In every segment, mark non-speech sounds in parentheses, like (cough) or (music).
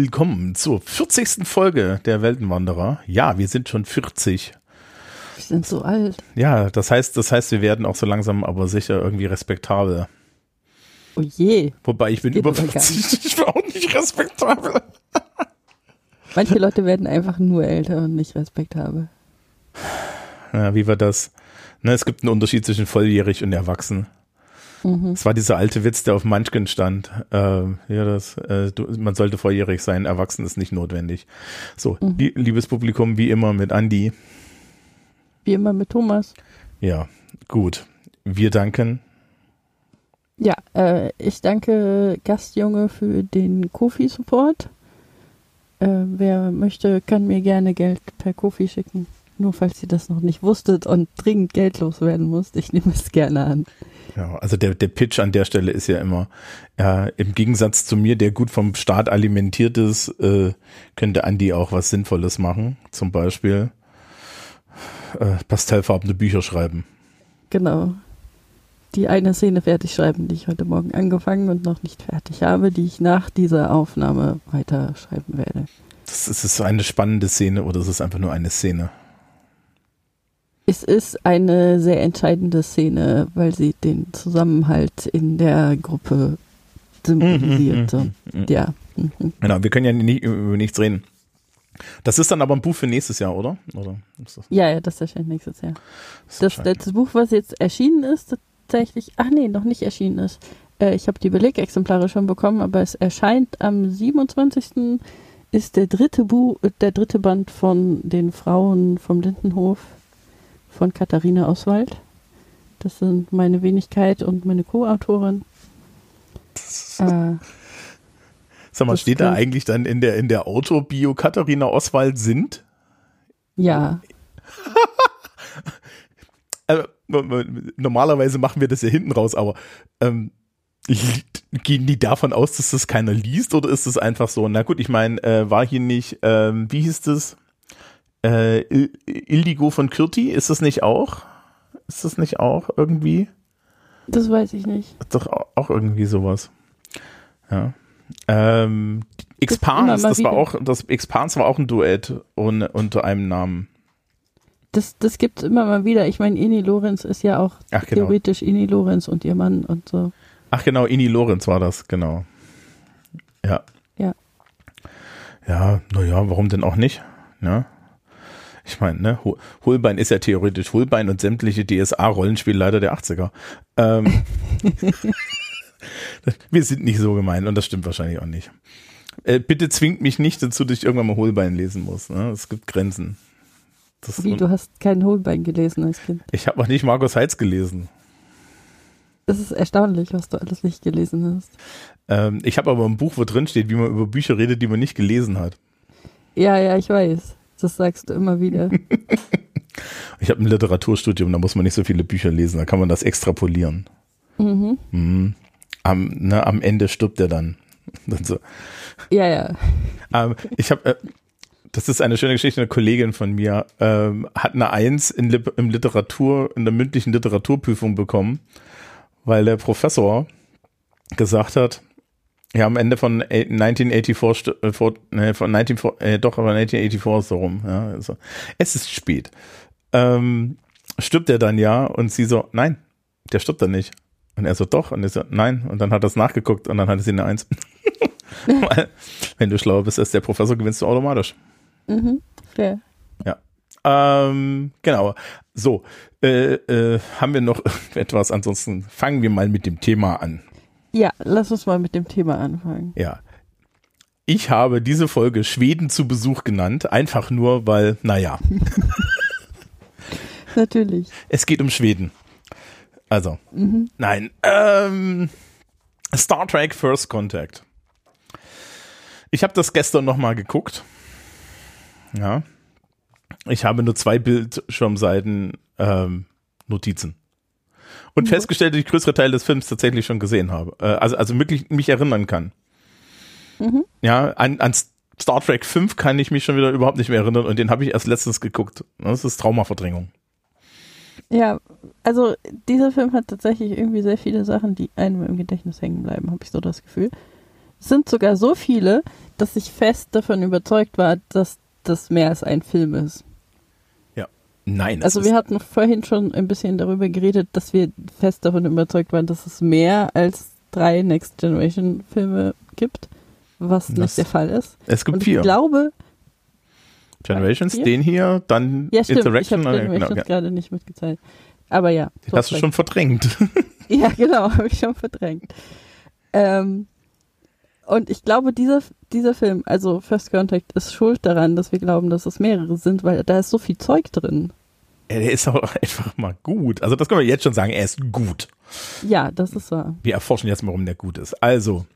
Willkommen zur 40. Folge der Weltenwanderer. Ja, wir sind schon 40. Wir sind so alt. Ja, das heißt, das heißt, wir werden auch so langsam aber sicher irgendwie respektabel. Oh je. Wobei ich bin über aber gar 50, (laughs) ich bin auch nicht respektabel. (laughs) Manche Leute werden einfach nur älter und nicht respektabel. Ja, wie war das? Ne, es gibt einen Unterschied zwischen volljährig und erwachsen. Mhm. Es war dieser alte Witz, der auf Munchkin stand. Ähm, ja, das, äh, du, man sollte volljährig sein, erwachsen ist nicht notwendig. So, Mhm. lie- liebes Publikum, wie immer mit Andi. Wie immer mit Thomas. Ja, gut. Wir danken. Ja, äh, ich danke Gastjunge für den Kofi-Support. Äh, wer möchte, kann mir gerne Geld per Kofi schicken. Nur falls ihr das noch nicht wusstet und dringend Geld loswerden musst. Ich nehme es gerne an. Ja, also der, der Pitch an der Stelle ist ja immer, äh, im Gegensatz zu mir, der gut vom Staat alimentiert ist, äh, könnte Andi auch was Sinnvolles machen. Zum Beispiel äh, pastellfarbene Bücher schreiben. Genau. Die eine Szene fertig schreiben, die ich heute Morgen angefangen und noch nicht fertig habe, die ich nach dieser Aufnahme weiterschreiben werde. Das ist, ist es eine spannende Szene oder ist es einfach nur eine Szene? Es ist eine sehr entscheidende Szene, weil sie den Zusammenhalt in der Gruppe symbolisiert. So. Ja. Mhm. Genau, wir können ja nicht über nichts reden. Das ist dann aber ein Buch für nächstes Jahr, oder? oder das, ja, ja, das erscheint nächstes Jahr. Das wahrscheinlich- letzte Buch, was jetzt erschienen ist, tatsächlich, ach nee, noch nicht erschienen ist. Äh, ich habe die Belegexemplare schon bekommen, aber es erscheint am 27. ist der dritte Buch, der dritte Band von den Frauen vom Lindenhof von Katharina Oswald. Das sind meine Wenigkeit und meine Co-Autorin. Äh, Sag mal, steht da eigentlich dann in der, in der Autobio Katharina Oswald sind? ja, (laughs) Also, normalerweise machen wir das ja hinten raus, aber ähm, gehen die davon aus, dass das keiner liest oder ist es einfach so? Na gut, ich meine, äh, war hier nicht, ähm, wie hieß das? Äh, Il- Ildigo von Kürti, ist das nicht auch? Ist das nicht auch irgendwie? das weiß ich nicht. Doch au- auch irgendwie sowas. Ja. Ähm, Expans, mal das war auch, das Expans war auch ein Duett un, unter einem Namen. Das, das gibt es immer mal wieder. Ich meine, Ini Lorenz ist ja auch Ach genau. theoretisch Ini Lorenz und ihr Mann und so. Ach genau, Ini Lorenz war das, genau. Ja. Ja. Ja, naja, warum denn auch nicht? Ja. Ich meine, ne, Hol- Holbein ist ja theoretisch Holbein und sämtliche DSA-Rollenspielleiter der 80er. Ähm, (laughs) wir sind nicht so gemein und das stimmt wahrscheinlich auch nicht. Äh, bitte zwingt mich nicht dazu, dass ich irgendwann mal Holbein lesen muss. Ne? Es gibt Grenzen. Das Wie, du hast kein Holbein gelesen als Kind. ich habe auch nicht Markus Heitz gelesen. Das ist erstaunlich, was du alles nicht gelesen hast. Ähm, ich habe aber ein Buch, wo drin steht, wie man über Bücher redet, die man nicht gelesen hat. Ja, ja, ich weiß. Das sagst du immer wieder. (laughs) Ich habe ein Literaturstudium, da muss man nicht so viele Bücher lesen, da kann man das extrapolieren. mhm. Mhm. Am, ne, am Ende stirbt er dann. (laughs) dann so. Ja, ja. ähm, ich habe, äh, das ist eine schöne Geschichte, eine Kollegin von mir ähm, hat eine Eins in, im Literatur, in der mündlichen Literaturprüfung bekommen, weil der Professor gesagt hat, ja, am Ende von äh, 1984, st- äh, von 19, äh, doch, aber 1984 ist so rum, ja, also, es ist spät. Ähm, stirbt er dann ja und sie so, nein, der stirbt dann nicht. Und er so, doch, und er so, nein, und dann hat er es nachgeguckt und dann hatte sie eine Eins. (laughs) Weil, wenn du schlau bist als der Professor, gewinnst du automatisch. Mhm. Fair. Ähm, genau. So, äh, äh, haben wir noch (laughs) etwas? Ansonsten fangen wir mal mit dem Thema an. Ja, lass uns mal mit dem Thema anfangen. Ja. Ich habe diese Folge Schweden zu Besuch genannt, einfach nur, weil, naja, (laughs) Natürlich. es geht um Schweden. Also, Mhm. nein. Ähm, Star Trek First Contact. Ich habe das gestern nochmal geguckt. Ja. Ich habe nur zwei Bildschirmseiten ähm, Notizen. Und Mhm. festgestellt, dass ich größere Teile des Films tatsächlich schon gesehen habe. Äh, also, also wirklich mich erinnern kann. Mhm. Ja, an, an Star Trek 5 kann ich mich schon wieder überhaupt nicht mehr erinnern und den habe ich erst letztens geguckt. Das ist Traumaverdrängung. Ja, also dieser Film hat tatsächlich irgendwie sehr viele Sachen, die einem im Gedächtnis hängen bleiben, habe ich so das Gefühl. sind sogar so viele, dass ich fest davon überzeugt war, dass das mehr als ein Film ist. Nein. Also wir hatten vorhin schon ein bisschen darüber geredet, dass wir fest davon überzeugt waren, dass es mehr als drei Next Generation Filme gibt, was nicht der Fall ist. Es gibt Und vier. ich glaube, Generations, Vier? den hier, dann ja stimmt, ich Insurrection. habe äh, Generations genau, gerade nicht mitgeteilt. Aber ja. Den hast du schon verdrängt. (laughs) Ja, genau, (laughs) habe ich schon verdrängt. Ähm, und ich glaube, dieser, dieser Film, also First Contact, ist schuld daran, dass wir glauben, dass es mehrere sind, weil da ist so viel Zeug drin. Der ist auch (laughs) einfach mal gut. Also das können wir jetzt schon sagen, er ist gut. Ja, das ist wahr. Wir erforschen jetzt mal, warum der gut ist. Also,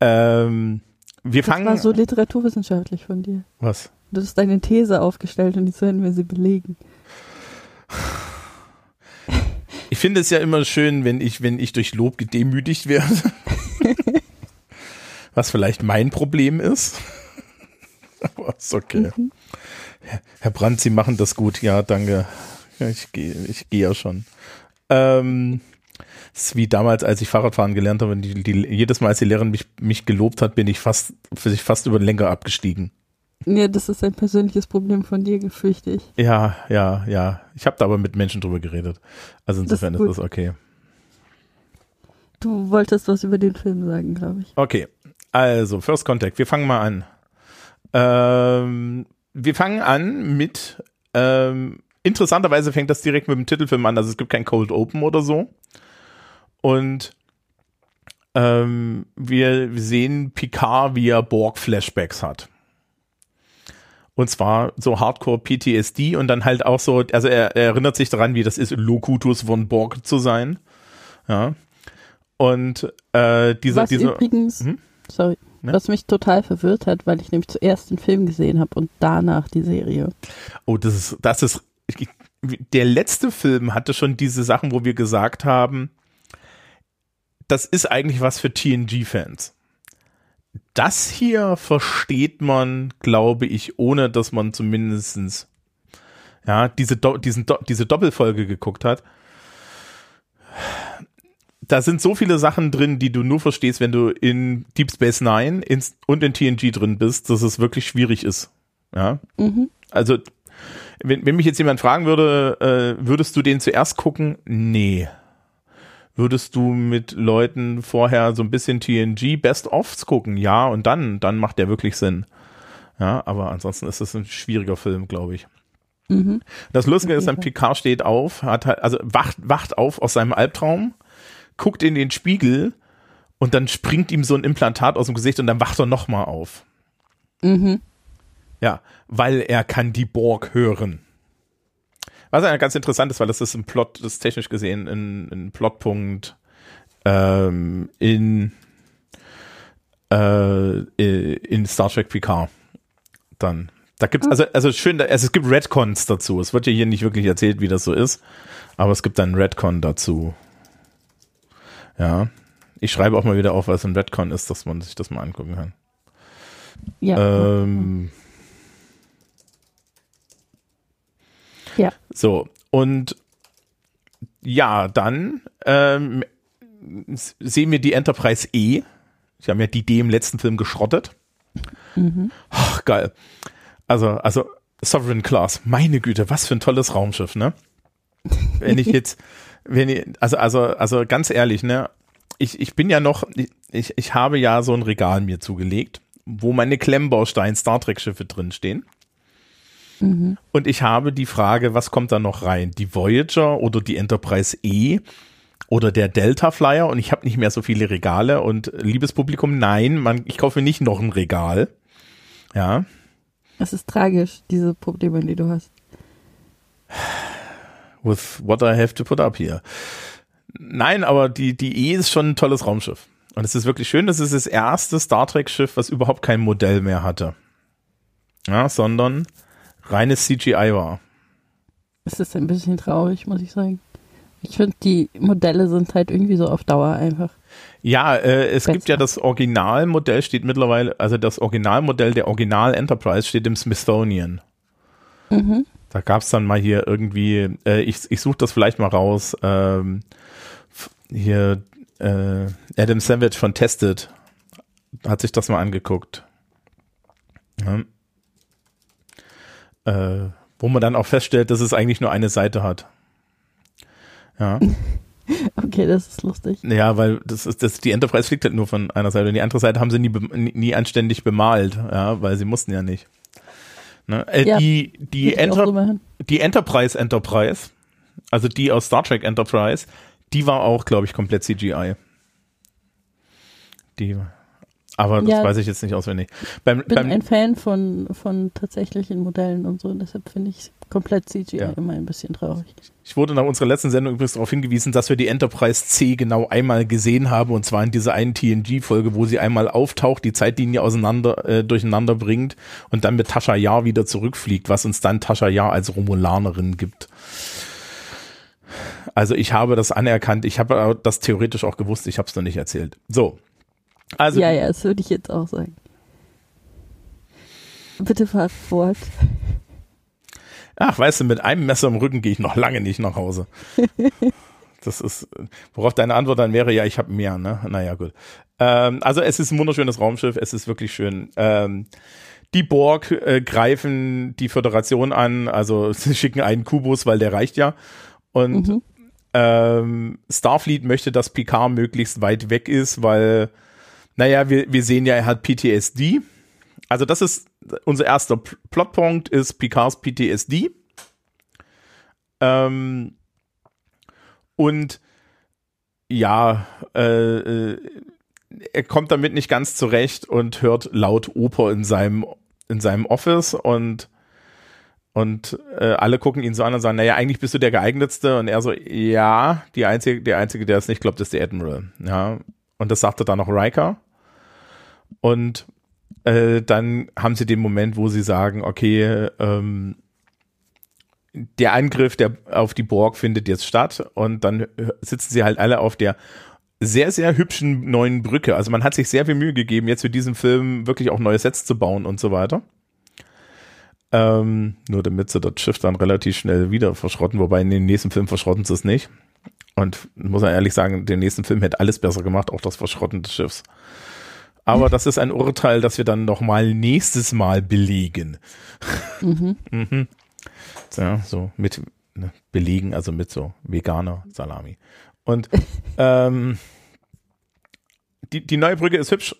ähm, wir Das fangen. war so literaturwissenschaftlich von dir. was? Du hast deine These aufgestellt und jetzt werden wir sie belegen. Ich finde es ja immer schön, wenn ich, wenn ich durch Lob gedemütigt werde. (laughs) Was vielleicht mein Problem ist. (laughs) Aber ist okay. Mhm. Herr Brandt, Sie machen das gut. Ja, danke. Ich gehe ich gehe ja schon. Ähm, es ist wie damals, als ich Fahrradfahren gelernt habe, die, die, jedes Mal, als die Lehrerin mich, mich gelobt hat, bin ich fast, für sich fast über den Lenker abgestiegen. Ja, das ist ein persönliches Problem von dir, gefürchte ich. Ja, ja, ja. Ich habe da aber mit Menschen drüber geredet. Also insofern ist ist, gut. das okay. Du wolltest was über den Film sagen, glaube ich. Okay, also First Contact, wir fangen mal an. Ähm, wir fangen an mit, ähm, interessanterweise fängt das direkt mit dem Titelfilm an, also es gibt kein Cold Open oder so. Und ähm, wir sehen Picard, wie er Borg-Flashbacks hat. Und zwar so Hardcore PTSD und dann halt auch so, also er, er erinnert sich daran, wie das ist, Locutus von Borg zu sein. Ja. Und äh, dieser, was dieser, übrigens, Mhm. sorry, Ja. was mich total verwirrt hat, weil ich nämlich zuerst den Film gesehen habe und danach die Serie. Oh, das ist, das ist, der letzte Film hatte schon diese Sachen, wo wir gesagt haben, das ist eigentlich was für TNG-Fans. Das hier versteht man, glaube ich, ohne dass man zumindestens ja, diese, Do diesen Do diese Doppelfolge geguckt hat. Da sind so viele Sachen drin, die du nur verstehst, wenn du in Deep Space Nine ins, und in TNG drin bist, dass es wirklich schwierig ist. Ja, Mhm. also, wenn, wenn mich jetzt jemand fragen würde, äh, würdest du den zuerst gucken? Nee. Würdest du mit Leuten vorher so ein bisschen TNG Best-ofs gucken? Ja, und dann, dann macht der wirklich Sinn. Ja, aber ansonsten ist es ein schwieriger Film, glaube ich. Mhm. Das Lustige Auf ist, Fall. Picard steht auf, hat halt, also wacht, wacht auf aus seinem Albtraum, guckt in den Spiegel und dann springt ihm so ein Implantat aus dem Gesicht und dann wacht er nochmal auf. Mhm. Ja, weil er kann die Borg hören. Was ja ganz interessant ist, weil das ist ein Plot, das ist technisch gesehen ein, ein Plotpunkt ähm, in, äh, in Star Trek Picard. Dann. Da gibt's, also, also schön, also es gibt Redcons dazu. Es wird ja hier nicht wirklich erzählt, wie das so ist, aber es gibt dann Redcon dazu. Ja. Ich schreibe auch mal wieder auf, was ein Redcon ist, dass man sich das mal angucken kann. Ja. Ähm, Ja. So, und ja, dann ähm, sehen wir die Enterprise E. Sie haben ja die D im letzten Film geschrottet. Mhm. Ach, geil. Also, also Sovereign Class, meine Güte, was für ein tolles Raumschiff, ne? Wenn ich (laughs) jetzt, wenn ich, also, also, also ganz ehrlich, ne? Ich, ich bin ja noch, ich, ich habe ja so ein Regal mir zugelegt, wo meine Klemmbaustein Star Trek Schiffe drinstehen. Mhm. Und ich habe die Frage, was kommt da noch rein? Die Voyager oder die Enterprise E oder der Delta Flyer? Und ich habe nicht mehr so viele Regale. Und liebes Publikum, nein, man, ich kaufe nicht noch ein Regal. Ja. Es ist tragisch, diese Probleme, die du hast. With what I have to put up here. Nein, aber die, die E ist schon ein tolles Raumschiff. Und es ist wirklich schön, das ist das erste Star Trek Schiff, was überhaupt kein Modell mehr hatte. Ja, sondern reines CGI war. Es ist ein bisschen traurig, muss ich sagen. Ich finde, die Modelle sind halt irgendwie so auf Dauer einfach. Ja, äh, es Besser. gibt ja das Originalmodell, steht mittlerweile, also das Originalmodell der Original Enterprise steht im Smithsonian. Mhm. Da gab es dann mal hier irgendwie, äh, ich, ich suche das vielleicht mal raus, ähm, hier äh, Adam Savage von Tested hat sich das mal angeguckt. Ja. Äh, wo man dann auch feststellt, dass es eigentlich nur eine Seite hat. Ja. (laughs) Okay, das ist lustig. Ja, weil das ist, das, die Enterprise fliegt halt nur von einer Seite und die andere Seite haben sie nie, nie, nie anständig bemalt, ja, weil sie mussten ja nicht. Ne? Äh, Ja, die, die, ich Enter die Enterprise Enterprise, also die aus Star Trek Enterprise, die war auch, glaube ich, komplett CGI. Die, aber das Ja. weiß ich jetzt nicht auswendig. Beim, bin beim, ein Fan von, von tatsächlichen Modellen und so, deshalb finde ich komplett CGI Ja. immer ein bisschen traurig. ich wurde nach unserer letzten Sendung übrigens darauf hingewiesen, dass wir die Enterprise C genau einmal gesehen haben und zwar in dieser einen TNG-Folge, wo sie einmal auftaucht, die Zeitlinie auseinander äh, durcheinander bringt und dann mit Tascha Yar wieder zurückfliegt, was uns dann Tascha Yar als Romulanerin gibt. Also ich habe das anerkannt, ich habe das theoretisch auch gewusst, ich habe es noch nicht erzählt. So. Also ja, ja, das würde ich jetzt auch sagen. Bitte fahr fort. Ach, weißt du, mit einem Messer im Rücken gehe ich noch lange nicht nach Hause. (laughs) Das ist, worauf deine Antwort dann wäre, ja, ich habe mehr, ne? Naja, gut. Ähm, also es ist ein wunderschönes Raumschiff, es ist wirklich schön. Ähm, die Borg äh, greifen die Föderation an, also (laughs) sie schicken einen Kubus, weil der reicht ja. Und Mhm. ähm, Starfleet möchte, dass Picard möglichst weit weg ist, weil, naja, wir, wir sehen ja, er hat PTSD. Also das ist unser erster Plotpunkt, ist Picards PTSD. Ähm, und ja, äh, äh, er kommt damit nicht ganz zurecht und hört laut Oper in seinem, in seinem Office und und äh, alle gucken ihn so an und sagen, naja, eigentlich bist du der geeignetste. Und er so, ja, die einzige, der Einzige, der es nicht glaubt, ist der Admiral. Ja. Und das sagte dann noch Riker. Und äh, dann haben sie den Moment, wo sie sagen, okay, ähm, der Angriff der, auf die Borg findet jetzt statt. Und dann sitzen sie halt alle auf der sehr, sehr hübschen neuen Brücke. Also man hat sich sehr viel Mühe gegeben, jetzt für diesen Film wirklich auch neue Sets zu bauen und so weiter. Ähm, nur damit sie das Schiff dann relativ schnell wieder verschrotten, wobei in dem nächsten Film verschrotten sie es nicht. Und muss man ehrlich sagen, den nächsten Film hätte alles besser gemacht, auch das Verschrotten des Schiffs. Aber das ist ein Urteil, das wir dann noch mal nächstes Mal belegen. Mhm. (laughs) Mhm. Ja, so mit ne, belegen, also mit so veganer Salami. Und (laughs) ähm, die, die neue Brücke ist hübsch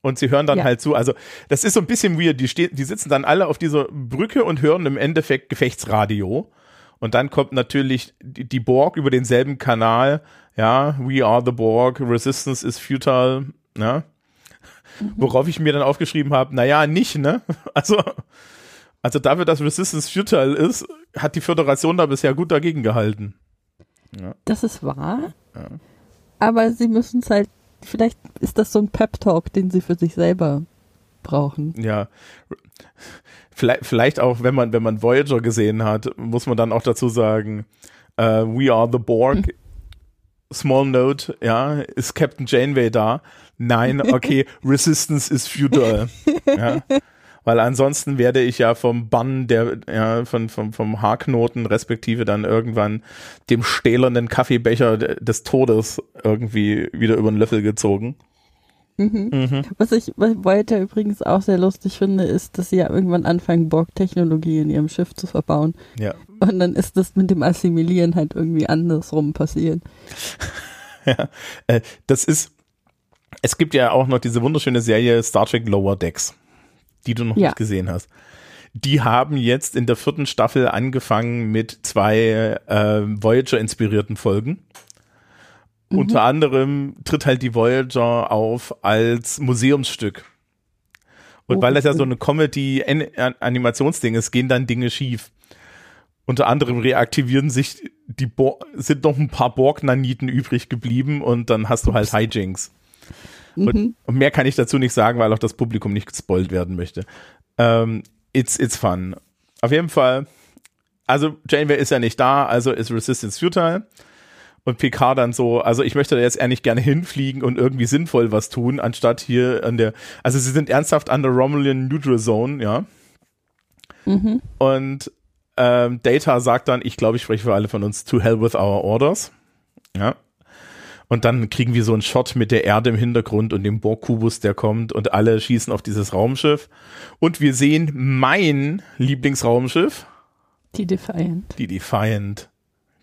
und sie hören dann Ja. halt zu. Also das ist so ein bisschen weird. Die, ste die sitzen dann alle auf dieser Brücke und hören im Endeffekt Gefechtsradio. Und dann kommt natürlich die, die Borg über denselben Kanal. Ja, we are the Borg, resistance is futile. Ja. Worauf ich mir dann aufgeschrieben habe, naja, nicht, ne? (laughs) Also, also dafür, dass Resistance futile ist, hat die Föderation da bisher gut dagegen gehalten. Das ist wahr. Ja. Aber sie müssen es halt, vielleicht ist das so ein Pep-Talk, den sie für sich selber brauchen. Ja. Vielleicht, vielleicht auch, wenn man, wenn man Voyager gesehen hat, muss man dann auch dazu sagen, äh, we are the Borg. (laughs) Small note, ja, ist Captain Janeway da? Nein, okay, Resistance is futile. (laughs) Ja. Weil ansonsten werde ich ja vom Bann der, ja, von, vom, vom Haarknoten respektive dann irgendwann dem stählernen Kaffeebecher de- des Todes irgendwie wieder über den Löffel gezogen. Mhm. Mhm. Was ich Voyager übrigens auch sehr lustig finde, ist, dass sie ja irgendwann anfangen, Borg-Technologie in ihrem Schiff zu verbauen. Ja. Und dann ist das mit dem Assimilieren halt irgendwie andersrum passiert. (laughs) ja, äh, das ist, es gibt ja auch noch diese wunderschöne Serie Star Trek Lower Decks, die du noch Ja. nicht gesehen hast. Die haben jetzt in der vierten Staffel angefangen mit zwei äh, Voyager-inspirierten Folgen. Mhm. Unter anderem tritt halt die Voyager auf als Museumsstück. Und Oh, weil das ja so eine Comedy-Animationsding ist, gehen dann Dinge schief. Unter anderem reaktivieren sich die Bo sind noch ein paar Borg-Naniten übrig geblieben und dann hast du halt Hijinks. Mhm. Und mehr kann ich dazu nicht sagen, weil auch das Publikum nicht gespoilt werden möchte. Ähm, it's, it's fun. Auf jeden Fall, also Janeway ist ja nicht da, also ist Resistance futile. Und Picard dann so, also ich möchte da jetzt ehrlich gerne hinfliegen und irgendwie sinnvoll was tun, anstatt hier an der, also sie sind ernsthaft an der Romulan Neutral Zone, ja. Mhm. Und ähm, Data sagt dann, ich glaube, ich spreche für alle von uns, to hell with our orders. Ja. Und dann kriegen wir so einen Shot mit der Erde im Hintergrund und dem Borg-Kubus, der kommt und alle schießen auf dieses Raumschiff. Und wir sehen mein Lieblingsraumschiff. Die Defiant. Die Defiant.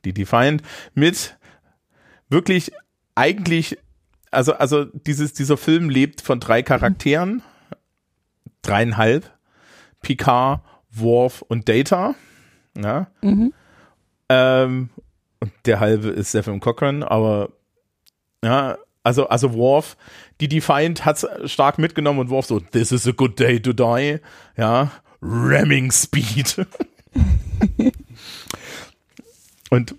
Die Defiant mit wirklich eigentlich, also, also dieses, dieser Film lebt von drei Charakteren. Dreieinhalb. Picard, Worf und Data. Ja. Mhm. Ähm, und der halbe ist Stephen Cochran, aber ja, also, also Worf, die Defiant hat's stark mitgenommen und Worf so, this is a good day to die. Ja, ramming speed. (laughs) und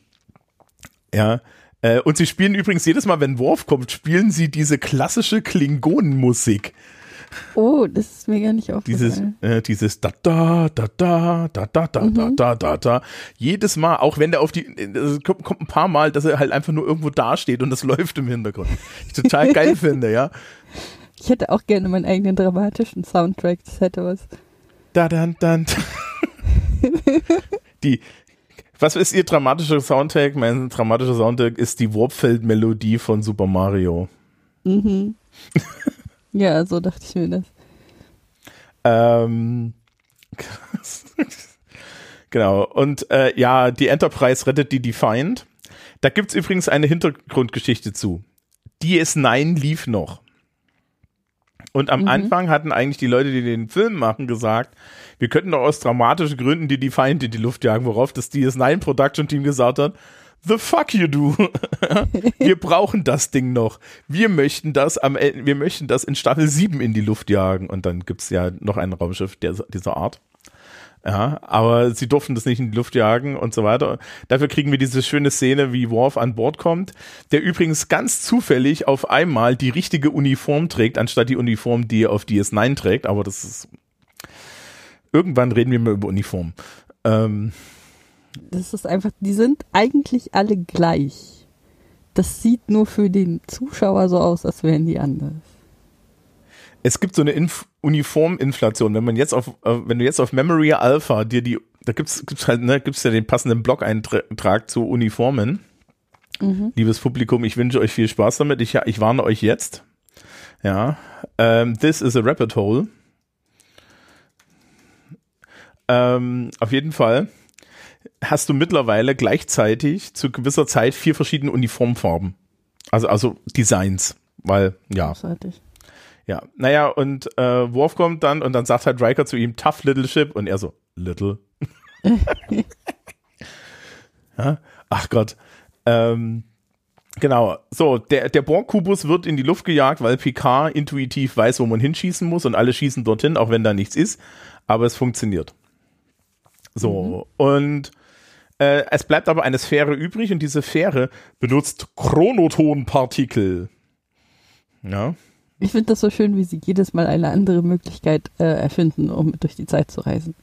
ja, äh, und sie spielen übrigens jedes Mal, wenn Worf kommt, spielen sie diese klassische Klingonenmusik. Oh, das ist mir gar nicht aufgefallen. Dieses, äh, dieses da da da da da da da da mhm. da da Jedes Mal, auch wenn der auf die äh, kommt, kommt, ein paar Mal, dass er halt einfach nur irgendwo dasteht und das (laughs) läuft im Hintergrund. Ich total (laughs) geil finde, ja. Ich hätte auch gerne meinen eigenen dramatischen Soundtrack. Das hätte was. Da dann dann. (laughs) die was ist ihr dramatischer Soundtrack? Mein dramatischer Soundtrack ist die Warpfeld-Melodie von Super Mario. Mhm ja, so dachte ich mir das. Ähm, (laughs) genau. Und äh, ja, die Enterprise rettet die Defiant. Da gibt's übrigens eine Hintergrundgeschichte zu. DS9 lief noch. Und am Mhm. Anfang hatten eigentlich die Leute, die den Film machen, gesagt, wir könnten doch aus dramatischen Gründen die Defiant in die Luft jagen, worauf das DS9 Production Team gesagt hat, the fuck you do. (laughs) wir brauchen das Ding noch. Wir möchten das am Ende, wir möchten das in Staffel 7 in die Luft jagen. Und dann gibt's ja noch ein Raumschiff der, dieser Art. Ja, aber sie durften das nicht in die Luft jagen und so weiter. Dafür kriegen wir diese schöne Szene, wie Worf an Bord kommt, der übrigens ganz zufällig auf einmal die richtige Uniform trägt, anstatt die Uniform, die er auf DS9 trägt. Aber das ist. Irgendwann reden wir mal über Uniform. Ähm, Das ist einfach, die sind eigentlich alle gleich. Das sieht nur für den Zuschauer so aus, als wären die anders. es gibt so eine Inf Uniforminflation. Wenn man jetzt auf, äh, wenn du jetzt auf Memory Alpha dir die, da gibt's, gibt's halt, ne, gibt's ja den passenden Blog-Eintrag zu Uniformen. Mhm. Liebes Publikum, ich wünsche euch viel Spaß damit. Ich, ich warne euch jetzt. Ja. Ähm, this is a rabbit hole. Ähm, auf jeden Fall hast du mittlerweile gleichzeitig zu gewisser Zeit vier verschiedene Uniformfarben. Also, also Designs. Weil, ja. Großartig. Ja, naja, und äh, Worf kommt dann und dann sagt halt Riker zu ihm, tough little ship, und er so, little. (laughs) ja? Ach Gott. Ähm, genau, so, der, der Borg-Kubus wird in die Luft gejagt, weil Picard intuitiv weiß, wo man hinschießen muss und alle schießen dorthin, auch wenn da nichts ist, aber es funktioniert. So, und äh, es bleibt aber eine Sphäre übrig und diese Sphäre benutzt Chronotonpartikel. Ja. Ich finde das so schön, wie sie jedes Mal eine andere Möglichkeit äh, erfinden, um durch die Zeit zu reisen.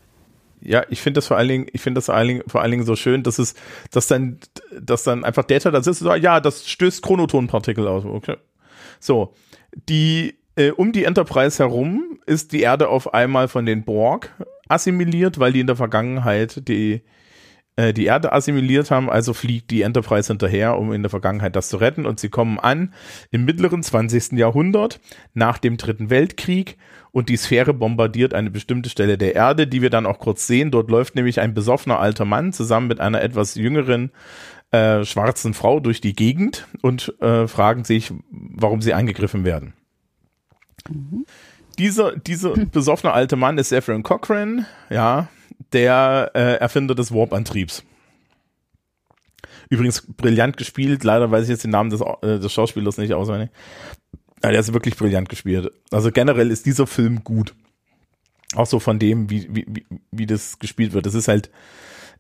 Ja, ich finde das vor allen Dingen, ich finde das vor allen Dingen, vor allen Dingen so schön, dass es, dass dann, dass dann einfach Data da sitzt und sagt, ja, das stößt Chronotonpartikel aus. Okay. So. Die, äh, um die Enterprise herum ist die Erde auf einmal von den Borg assimiliert, weil die in der Vergangenheit die, äh, die Erde assimiliert haben, also fliegt die Enterprise hinterher, um in der Vergangenheit das zu retten und sie kommen an im mittleren 20. Jahrhundert nach dem Dritten Weltkrieg und die Sphäre bombardiert eine bestimmte Stelle der Erde, die wir dann auch kurz sehen. Dort läuft nämlich ein besoffener alter Mann zusammen mit einer etwas jüngeren äh, schwarzen Frau durch die Gegend und äh, fragen sich, warum sie angegriffen werden. Dieser, dieser besoffene alte Mann ist Zephyrin Cochrane, ja, der äh, Erfinder des Warp-Antriebs. Übrigens brillant gespielt, leider weiß ich jetzt den Namen des, äh, des Schauspielers nicht auswendig. Ja, der ist wirklich brillant gespielt. Also generell ist dieser Film gut. Auch so von dem, wie, wie, wie, wie das gespielt wird. Das ist halt,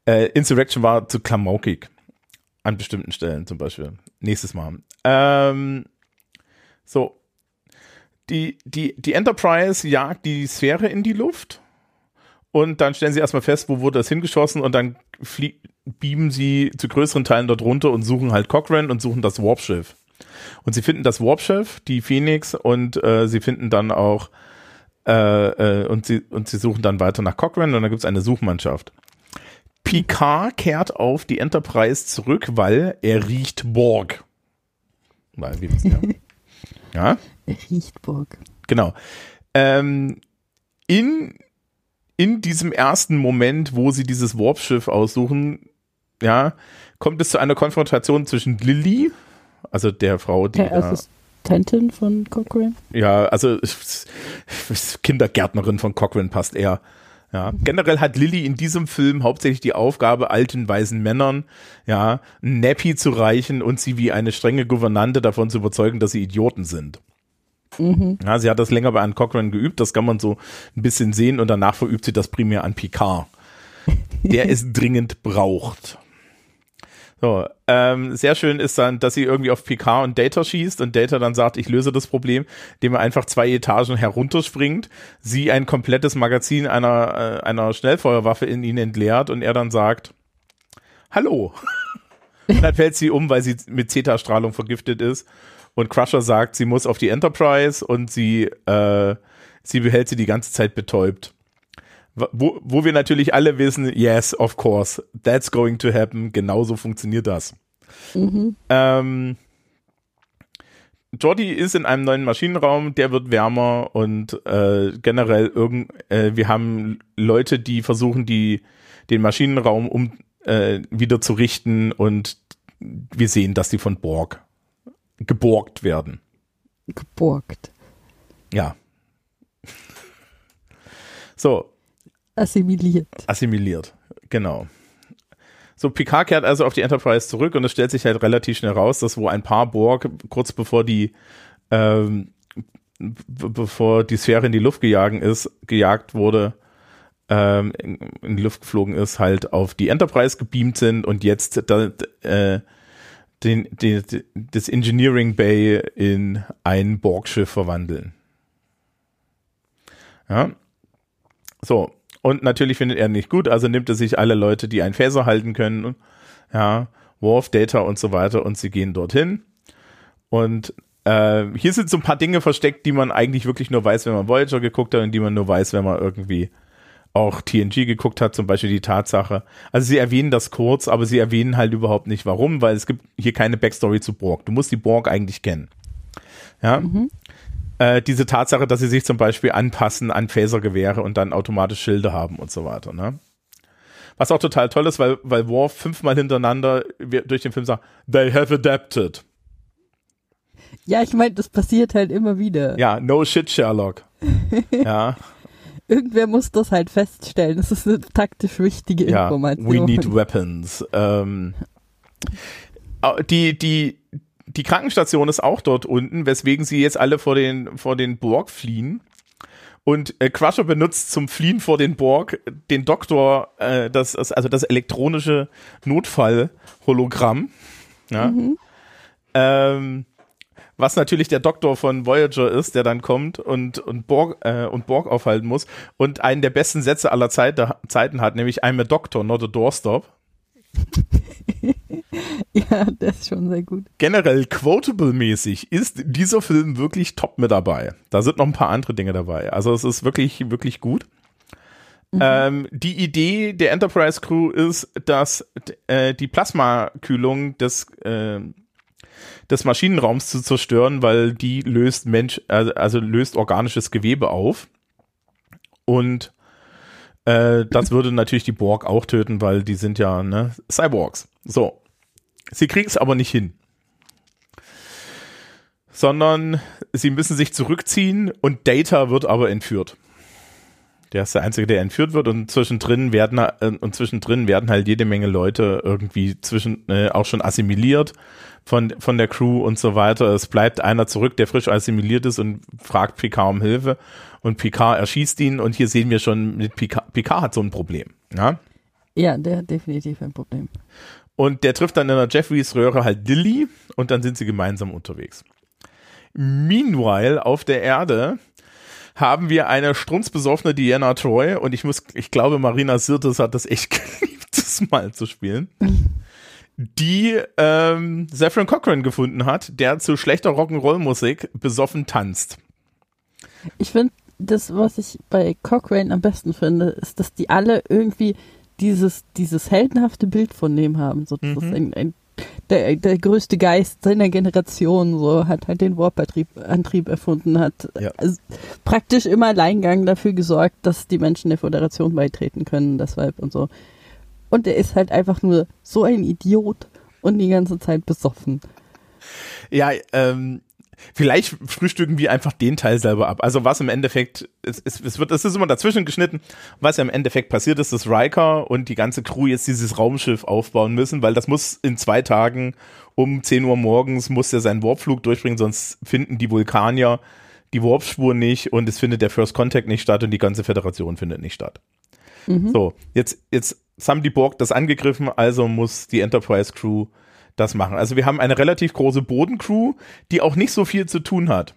äh, Insurrection war zu klamaukig. An bestimmten Stellen zum Beispiel. Nächstes Mal. Ähm, so. Die, die, die Enterprise jagt die Sphäre in die Luft. Und dann stellen sie erstmal fest, wo wurde das hingeschossen und dann flie beamen sie zu größeren Teilen dort runter und suchen halt Cochrane und suchen das Warpschiff. Und sie finden das Warpschiff, die Phoenix, und äh, sie finden dann auch äh, äh, und sie und sie suchen dann weiter nach Cochrane und dann gibt es eine Suchmannschaft. Picard kehrt auf die Enterprise zurück, weil er riecht Borg. weil wir wissen (laughs) ja. ja. Er riecht Borg. Genau. Ähm, in, in diesem ersten Moment, wo sie dieses Warpschiff aussuchen, ja, kommt es zu einer Konfrontation zwischen Lilly, also der Frau, die. Der Assistentin von Cochrane. ja, also Kindergärtnerin von Cochrane passt eher. Ja, generell hat Lilly in diesem Film hauptsächlich die Aufgabe, alten, weisen Männern, ja, ein Nappy zu reichen und sie wie eine strenge Gouvernante davon zu überzeugen, dass sie Idioten sind. Ja, sie hat das länger bei Anne Cochrane geübt, das kann man so ein bisschen sehen und danach verübt sie das primär an Picard, der (laughs) es dringend braucht. So, ähm, sehr schön ist dann, dass sie irgendwie auf Picard und Data schießt und Data dann sagt, ich löse das Problem, indem er einfach zwei Etagen herunterspringt, sie ein komplettes Magazin einer, äh, einer Schnellfeuerwaffe in ihn entleert und er dann sagt, Hallo. (laughs) und dann fällt sie um, weil sie mit Zeta-Strahlung vergiftet ist und Crusher sagt, sie muss auf die Enterprise und sie, äh, sie behält sie die ganze Zeit betäubt. Wo, wo wir natürlich alle wissen, yes, of course, that's going to happen. Genauso funktioniert das. Ähm, Jordi ist in einem neuen Maschinenraum, der wird wärmer und äh, generell irgend, äh, wir haben Leute, die versuchen, die den Maschinenraum um äh, wieder zu richten und wir sehen, dass die von Borg geborgt werden. Geborgt. Ja. So, Assimiliert. assimiliert. Genau. So, Picard kehrt also auf die Enterprise zurück und es stellt sich halt relativ schnell raus, dass wo ein paar Borg kurz bevor die ähm, bevor die Sphäre in die Luft gejagt ist, gejagt wurde, ähm, in, in die Luft geflogen ist, halt auf die Enterprise gebeamt sind und jetzt da, äh, den, den, das Engineering Bay in ein Borg-Schiff verwandeln. Ja. So. Und natürlich findet er nicht gut, also nimmt er sich alle Leute, die einen Phaser halten können, ja, Worf, Data und so weiter und sie gehen dorthin. Und äh, hier sind so ein paar Dinge versteckt, die man eigentlich wirklich nur weiß, wenn man Voyager geguckt hat und die man nur weiß, wenn man irgendwie auch TNG geguckt hat, zum Beispiel die Tatsache. Also sie erwähnen das kurz, aber sie erwähnen halt überhaupt nicht warum, weil es gibt hier keine Backstory zu Borg. Du musst die Borg eigentlich kennen. Ja. Äh, diese Tatsache, dass sie sich zum Beispiel anpassen an Phasergewehre und dann automatisch Schilde haben und so weiter. Ne? Was auch total toll ist, weil, weil Worf fünfmal hintereinander durch den Film sagt, they have adapted. Ja, ich meine, das passiert halt immer wieder. Ja, no shit, Sherlock. (laughs) ja, Irgendwer muss das halt feststellen. Das ist eine taktisch wichtige ja, Information. we need weapons. Ähm, die, die, die Krankenstation ist auch dort unten, weswegen sie jetzt alle vor den, vor den Borg fliehen. Und äh, Crusher benutzt zum Fliehen vor den Borg den Doktor, äh, das, das, also das elektronische Notfall-Hologramm. Ja. Ähm, was natürlich der Doktor von Voyager ist, der dann kommt und, und, Borg, äh, und Borg aufhalten muss und einen der besten Sätze aller Zeit, Zeiten hat, nämlich I'm a Doctor, not a doorstop. (laughs) Ja, das ist schon sehr gut. Generell quotable-mäßig ist dieser Film wirklich top mit dabei. Da sind noch ein paar andere Dinge dabei. Also es ist wirklich, wirklich gut. Ähm, die Idee der Enterprise Crew ist, dass äh, die Plasmakühlung des, äh, des Maschinenraums zu zerstören, weil die löst Mensch, also, also löst organisches Gewebe auf. Und äh, das würde natürlich die Borg auch töten, weil die sind ja ne, Cyborgs. So. Sie kriegen es aber nicht hin. Sondern sie müssen sich zurückziehen und Data wird aber entführt. Der ist der Einzige, der entführt wird und zwischendrin werden äh, und zwischendrin werden halt jede Menge Leute irgendwie zwischen äh, auch schon assimiliert von von der Crew und so weiter. Es bleibt einer zurück, der frisch assimiliert ist und fragt Picard um Hilfe und Picard erschießt ihn und hier sehen wir schon mit Picard, Picard hat so ein Problem, ja? Ja, der hat definitiv ein Problem. Und der trifft dann in der Jeffreys Röhre halt Lilly und dann sind sie gemeinsam unterwegs. Meanwhile auf der Erde haben wir eine strunzbesoffene Diana Troy und ich muss, ich glaube, Marina Sirtis hat das echt (laughs) geliebt, das mal zu spielen. Die ähm, Zephyrin Cochran gefunden hat, der zu schlechter Rock'n'Roll-Musik besoffen tanzt. Ich finde, das, was ich bei Cochrane am besten finde, ist, dass die alle irgendwie dieses, dieses heldenhafte Bild von dem haben. So, Mhm. ein, ein der, der größte Geist seiner Generation, so, hat halt den Warp-Antrieb Antrieb erfunden, hat Ja. also praktisch im Alleingang dafür gesorgt, dass die Menschen der Föderation beitreten können, deshalb und so. Und er ist halt einfach nur so ein Idiot und die ganze Zeit besoffen. Ja, ähm, vielleicht frühstücken wir einfach den Teil selber ab. Also was im Endeffekt, es, es, es wird, es ist immer dazwischen geschnitten, was ja im Endeffekt passiert ist, dass Riker und die ganze Crew jetzt dieses Raumschiff aufbauen müssen, weil das muss in zwei Tagen um 10 Uhr morgens muss er seinen Warpflug durchbringen, sonst finden die Vulkanier die Warpspur nicht und es findet der First Contact nicht statt und die ganze Föderation findet nicht statt. So, jetzt, jetzt haben die Borg das angegriffen, also muss die Enterprise Crew das machen. Also wir haben eine relativ große Bodencrew, die auch nicht so viel zu tun hat.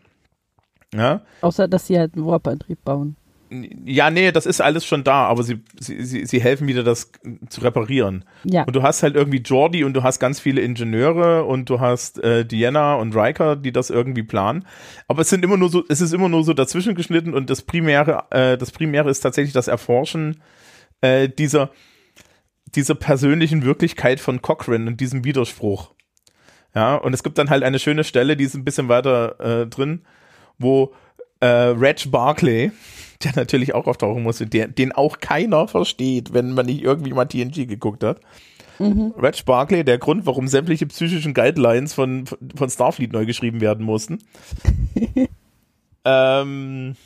Ja, Außer, dass sie halt einen Warp-Antrieb bauen. ja, nee, das ist alles schon da, aber sie, sie, sie, sie helfen wieder, das zu reparieren. Ja. Und du hast halt irgendwie Jordi und du hast ganz viele Ingenieure und du hast äh, Diana und Riker, die das irgendwie planen. Aber es sind immer nur so, es ist immer nur so dazwischen geschnitten und das Primäre, äh, das Primäre ist tatsächlich das Erforschen äh, dieser, dieser persönlichen Wirklichkeit von Cochrane und diesem Widerspruch. Ja, und es gibt dann halt eine schöne Stelle, die ist ein bisschen weiter äh, drin, wo äh, Reg Barclay, (laughs) der natürlich auch auftauchen muss, der, den auch keiner versteht, wenn man nicht irgendwie mal TNG geguckt hat. Reg Barclay, der Grund, warum sämtliche psychischen Guidelines von, von Starfleet neu geschrieben werden mussten. (laughs) ähm,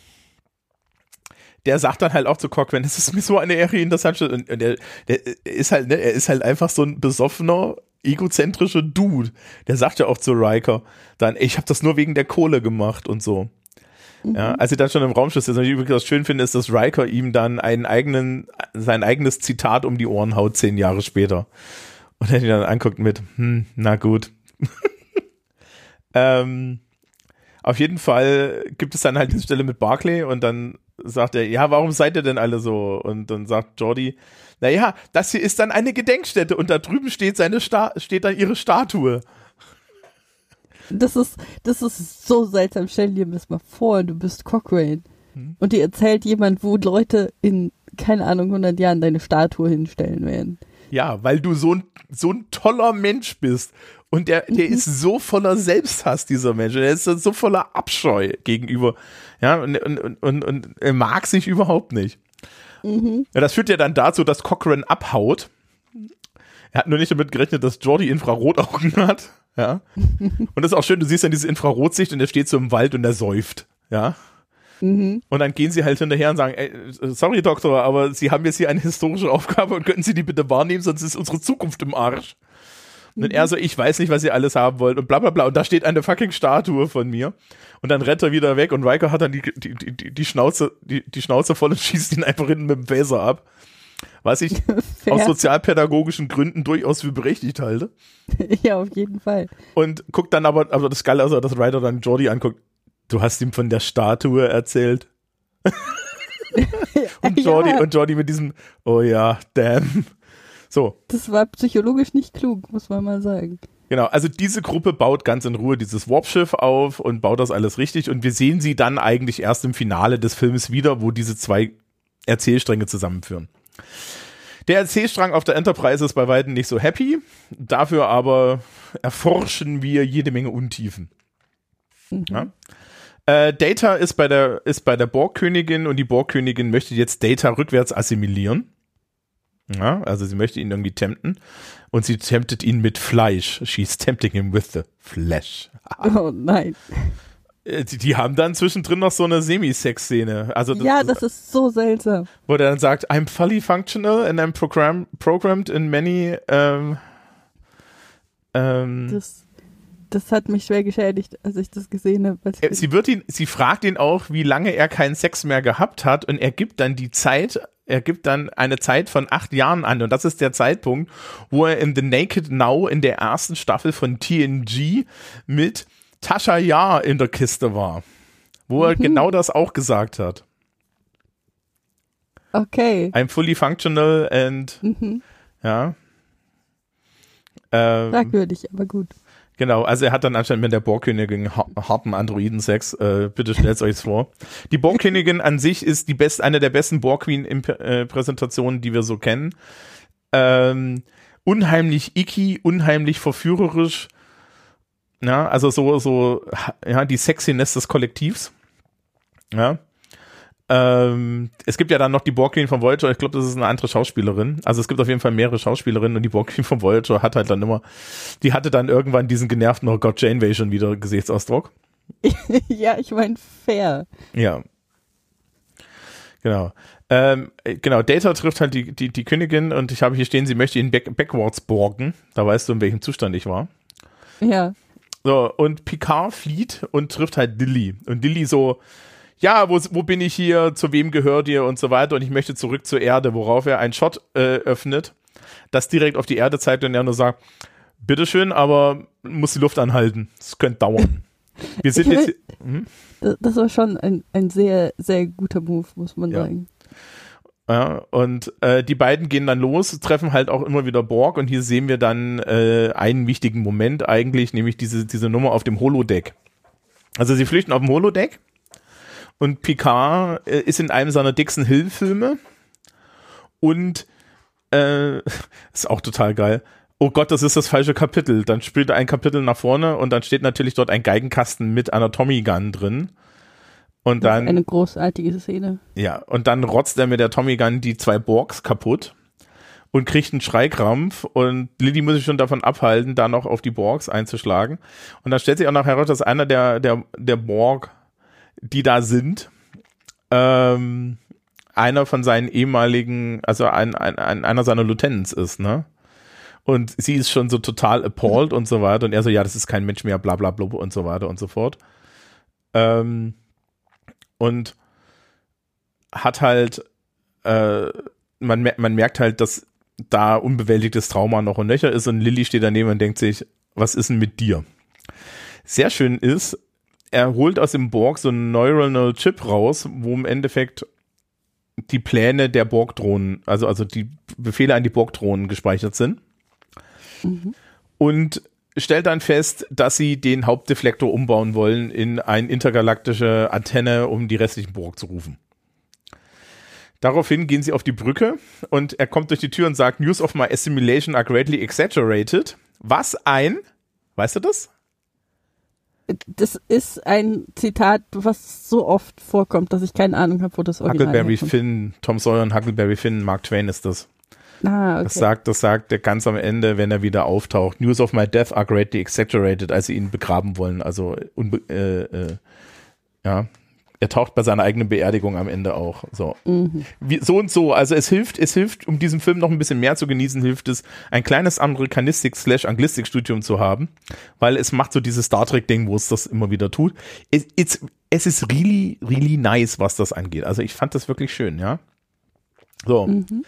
der sagt dann halt auch zu Cochrane, es ist mir so eine Ehre, ihn das Handschritt. Und, und der, der ist halt, ne, er ist halt einfach so ein besoffener, egozentrischer Dude. Der sagt ja auch zu Riker dann, ich habe das nur wegen der Kohle gemacht und so. Ja, als sie dann schon im Raumschiff sind, was ich übrigens schön finde, ist, dass Riker ihm dann einen eigenen, sein eigenes Zitat um die Ohren haut, zehn Jahre später. Und er ihn dann anguckt mit, hm, na gut. (laughs) ähm, auf jeden Fall gibt es dann halt diese Stelle mit Barclay und dann sagt er, ja, warum seid ihr denn alle so? Und dann sagt Jordi, naja, das hier ist dann eine Gedenkstätte und da drüben steht seine Sta steht dann ihre Statue. Das ist, das ist so seltsam. Stell dir das mal vor, du bist Cochrane. Und dir erzählt jemand, wo Leute in, keine Ahnung, 100 Jahren deine Statue hinstellen werden. Ja, weil du so ein, so ein toller Mensch bist. Und der, der ist so voller Selbsthass, dieser Mensch. Der ist so voller Abscheu gegenüber. Ja, und, und, und, und er mag sich überhaupt nicht. Ja, das führt ja dann dazu, dass Cochrane abhaut. Er hat nur nicht damit gerechnet, dass Jordi Infrarotaugen hat. Ja. (laughs) Und das ist auch schön, du siehst dann diese Infrarotsicht und er steht so im Wald und er säuft. Ja. Und dann gehen sie halt hinterher und sagen, ey, sorry Doktor, aber Sie haben jetzt hier eine historische Aufgabe und könnten Sie die bitte wahrnehmen, sonst ist unsere Zukunft im Arsch. Und er so, ich weiß nicht, was ihr alles haben wollt und bla bla bla. Und da steht eine fucking Statue von mir. Und dann rennt er wieder weg und Riker hat dann die, die, die, die, Schnauze, die, die Schnauze voll und schießt ihn einfach hinten mit dem Phaser ab. Was ich (laughs) aus sozialpädagogischen Gründen durchaus für berechtigt halte. (laughs) ja, auf jeden Fall. Und guckt dann aber, aber das Geile ist, also, dass Ryder dann Jordi anguckt. Du hast ihm von der Statue erzählt. (laughs) und Jordi, ja, und Jordi mit diesem, oh ja, damn. So, das war psychologisch nicht klug, muss man mal sagen. genau. Also diese Gruppe baut ganz in Ruhe dieses Warpschiff auf und baut das alles richtig. Und wir sehen sie dann eigentlich erst im Finale des Films wieder, wo diese zwei Erzählstränge zusammenführen. Der Erzählstrang auf der Enterprise ist bei weitem nicht so happy. Dafür aber erforschen wir jede Menge Untiefen. Ja. Äh, Data ist bei der ist bei der Borgkönigin und die Borgkönigin möchte jetzt Data rückwärts assimilieren. Ja, also sie möchte ihn irgendwie tempten und sie temptet ihn mit Fleisch. She's tempting him with the flesh. Oh nein. Äh, Die, die haben dann zwischendrin noch so eine Semi-Sex-Szene. Also ja, das ist so seltsam. wo der dann sagt, I'm fully functional and I'm program programmed in many ähm, ähm, Das, das hat mich schwer geschädigt, als ich das gesehen habe. Äh. Sie wird ihn, sie fragt ihn auch, wie lange er keinen Sex mehr gehabt hat und er gibt dann die Zeit, er gibt dann eine Zeit von acht Jahren an und das ist der Zeitpunkt, wo er in The Naked Now in der ersten Staffel von TNG mit Tasha Yar in der Kiste war. Wo er genau das auch gesagt hat. Okay. I'm fully functional and Mhm. ja. Ähm, Fragwürdig, aber gut. Genau, also er hat dann anscheinend mit der Borgkönigin ha- harten Androiden-Sex. Äh, bitte stellt euch vor. Die Borgkönigin an sich ist die best, eine der besten Borg-Queen-Präsentationen, die wir so kennen. Ähm, unheimlich icky, unheimlich verführerisch. Ja, also so, so, ja, die Sexiness des Kollektivs. Ja. Ähm, es gibt ja dann noch die Borg Queen von Voyager, ich glaube, das ist eine andere Schauspielerin. Also es gibt auf jeden Fall mehrere Schauspielerinnen und die Borg Queen von Voyager hat halt dann immer, die hatte dann irgendwann diesen genervten Oh Gott, Janeway schon wieder Gesichtsausdruck. (laughs) ja, ich meine fair. Ja. Genau. Ähm, genau, Data trifft halt die, die, die Königin und ich habe hier stehen, sie möchte ihn back, backwards borgen. Da weißt du, in welchem Zustand ich war. Ja. So, und Picard flieht und trifft halt Lilly. Und Lilly so, ja, wo, wo bin ich hier, zu wem gehört ihr und so weiter und ich möchte zurück zur Erde, worauf er einen Shot äh, öffnet, das direkt auf die Erde zeigt und er nur sagt, bitteschön, aber muss die Luft anhalten. Das könnte dauern. (laughs) Wir sind Ich jetzt. Hm? Das, das war schon ein, ein sehr, sehr guter Move, muss man Ja. sagen. Ja, und äh, die beiden gehen dann los, treffen halt auch immer wieder Borg und hier sehen wir dann äh, einen wichtigen Moment eigentlich, nämlich diese, diese Nummer auf dem Holodeck. Also sie flüchten auf dem Holodeck und Picard äh, ist in einem seiner Dixon Hill Filme und äh, (laughs) ist auch total geil. Oh Gott, das ist das falsche Kapitel. Dann spielt er ein Kapitel nach vorne und dann steht natürlich dort ein Geigenkasten mit einer Tommy Gun drin. Und dann eine großartige Szene. ja, und dann rotzt er mit der Tommy Gun die zwei Borgs kaputt und kriegt einen Schreikrampf und Lilly muss sich schon davon abhalten, da noch auf die Borgs einzuschlagen. Und dann stellt sich auch noch heraus, dass einer der, der, der Borg, die da sind, ähm, einer von seinen ehemaligen, also ein, ein, ein, einer seiner Lieutenants ist, ne? Und sie ist schon so total appalled und so weiter. Und er so, ja, das ist kein Mensch mehr, bla bla bla und so weiter und so fort. Ähm, und hat halt, äh, man, man merkt halt, dass da unbewältigtes Trauma noch und nöcher ist und Lilly steht daneben und denkt sich, was ist denn mit dir? Sehr schön ist, er holt aus dem Borg so einen Neuronal Chip raus, wo im Endeffekt die Pläne der Borg-Drohnen, also, also die Befehle an die Borg-Drohnen gespeichert sind. Und stellt dann fest, dass sie den Hauptdeflektor umbauen wollen in eine intergalaktische Antenne, um die restlichen Borg zu rufen. Daraufhin gehen sie auf die Brücke und er kommt durch die Tür und sagt, News of my assimilation are greatly exaggerated. Was ein, weißt du das? Das ist ein Zitat, was so oft vorkommt, dass ich keine Ahnung habe, wo das Original Huckleberry herkommt. Finn, Tom Sawyer und Huckleberry Finn, Mark Twain ist das. Ah, okay. Das sagt, das sagt er ganz am Ende, wenn er wieder auftaucht. News of my death are greatly exaggerated, als sie ihn begraben wollen. Also unbe äh, äh, ja, er taucht bei seiner eigenen Beerdigung am Ende auch. So. Mhm. Wie, so und so. Also es hilft, es hilft, um diesen Film noch ein bisschen mehr zu genießen, hilft es, ein kleines Amerikanistik-slash-Anglistik-Studium zu haben, weil es macht so dieses Star Trek-Ding, wo es das immer wieder tut. Es, it's, es ist really, really nice, was das angeht. Also ich fand das wirklich schön, ja. So. Mhm.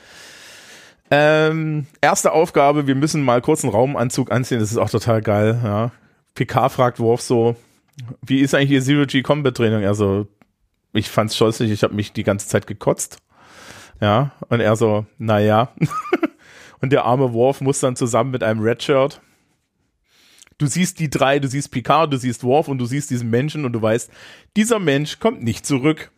Ähm, erste Aufgabe, wir müssen mal kurz einen Raumanzug anziehen, das ist auch total geil, ja. PK fragt Worf so, wie ist eigentlich Ihr Zero-G-Combat-Training? Also, ich fand's scheußlich, ich habe mich die ganze Zeit gekotzt. Ja, und er so, naja. (laughs) und der arme Worf muss dann zusammen mit einem Redshirt. Du siehst die drei, du siehst Picard, du siehst Worf und du siehst diesen Menschen und du weißt, dieser Mensch kommt nicht zurück.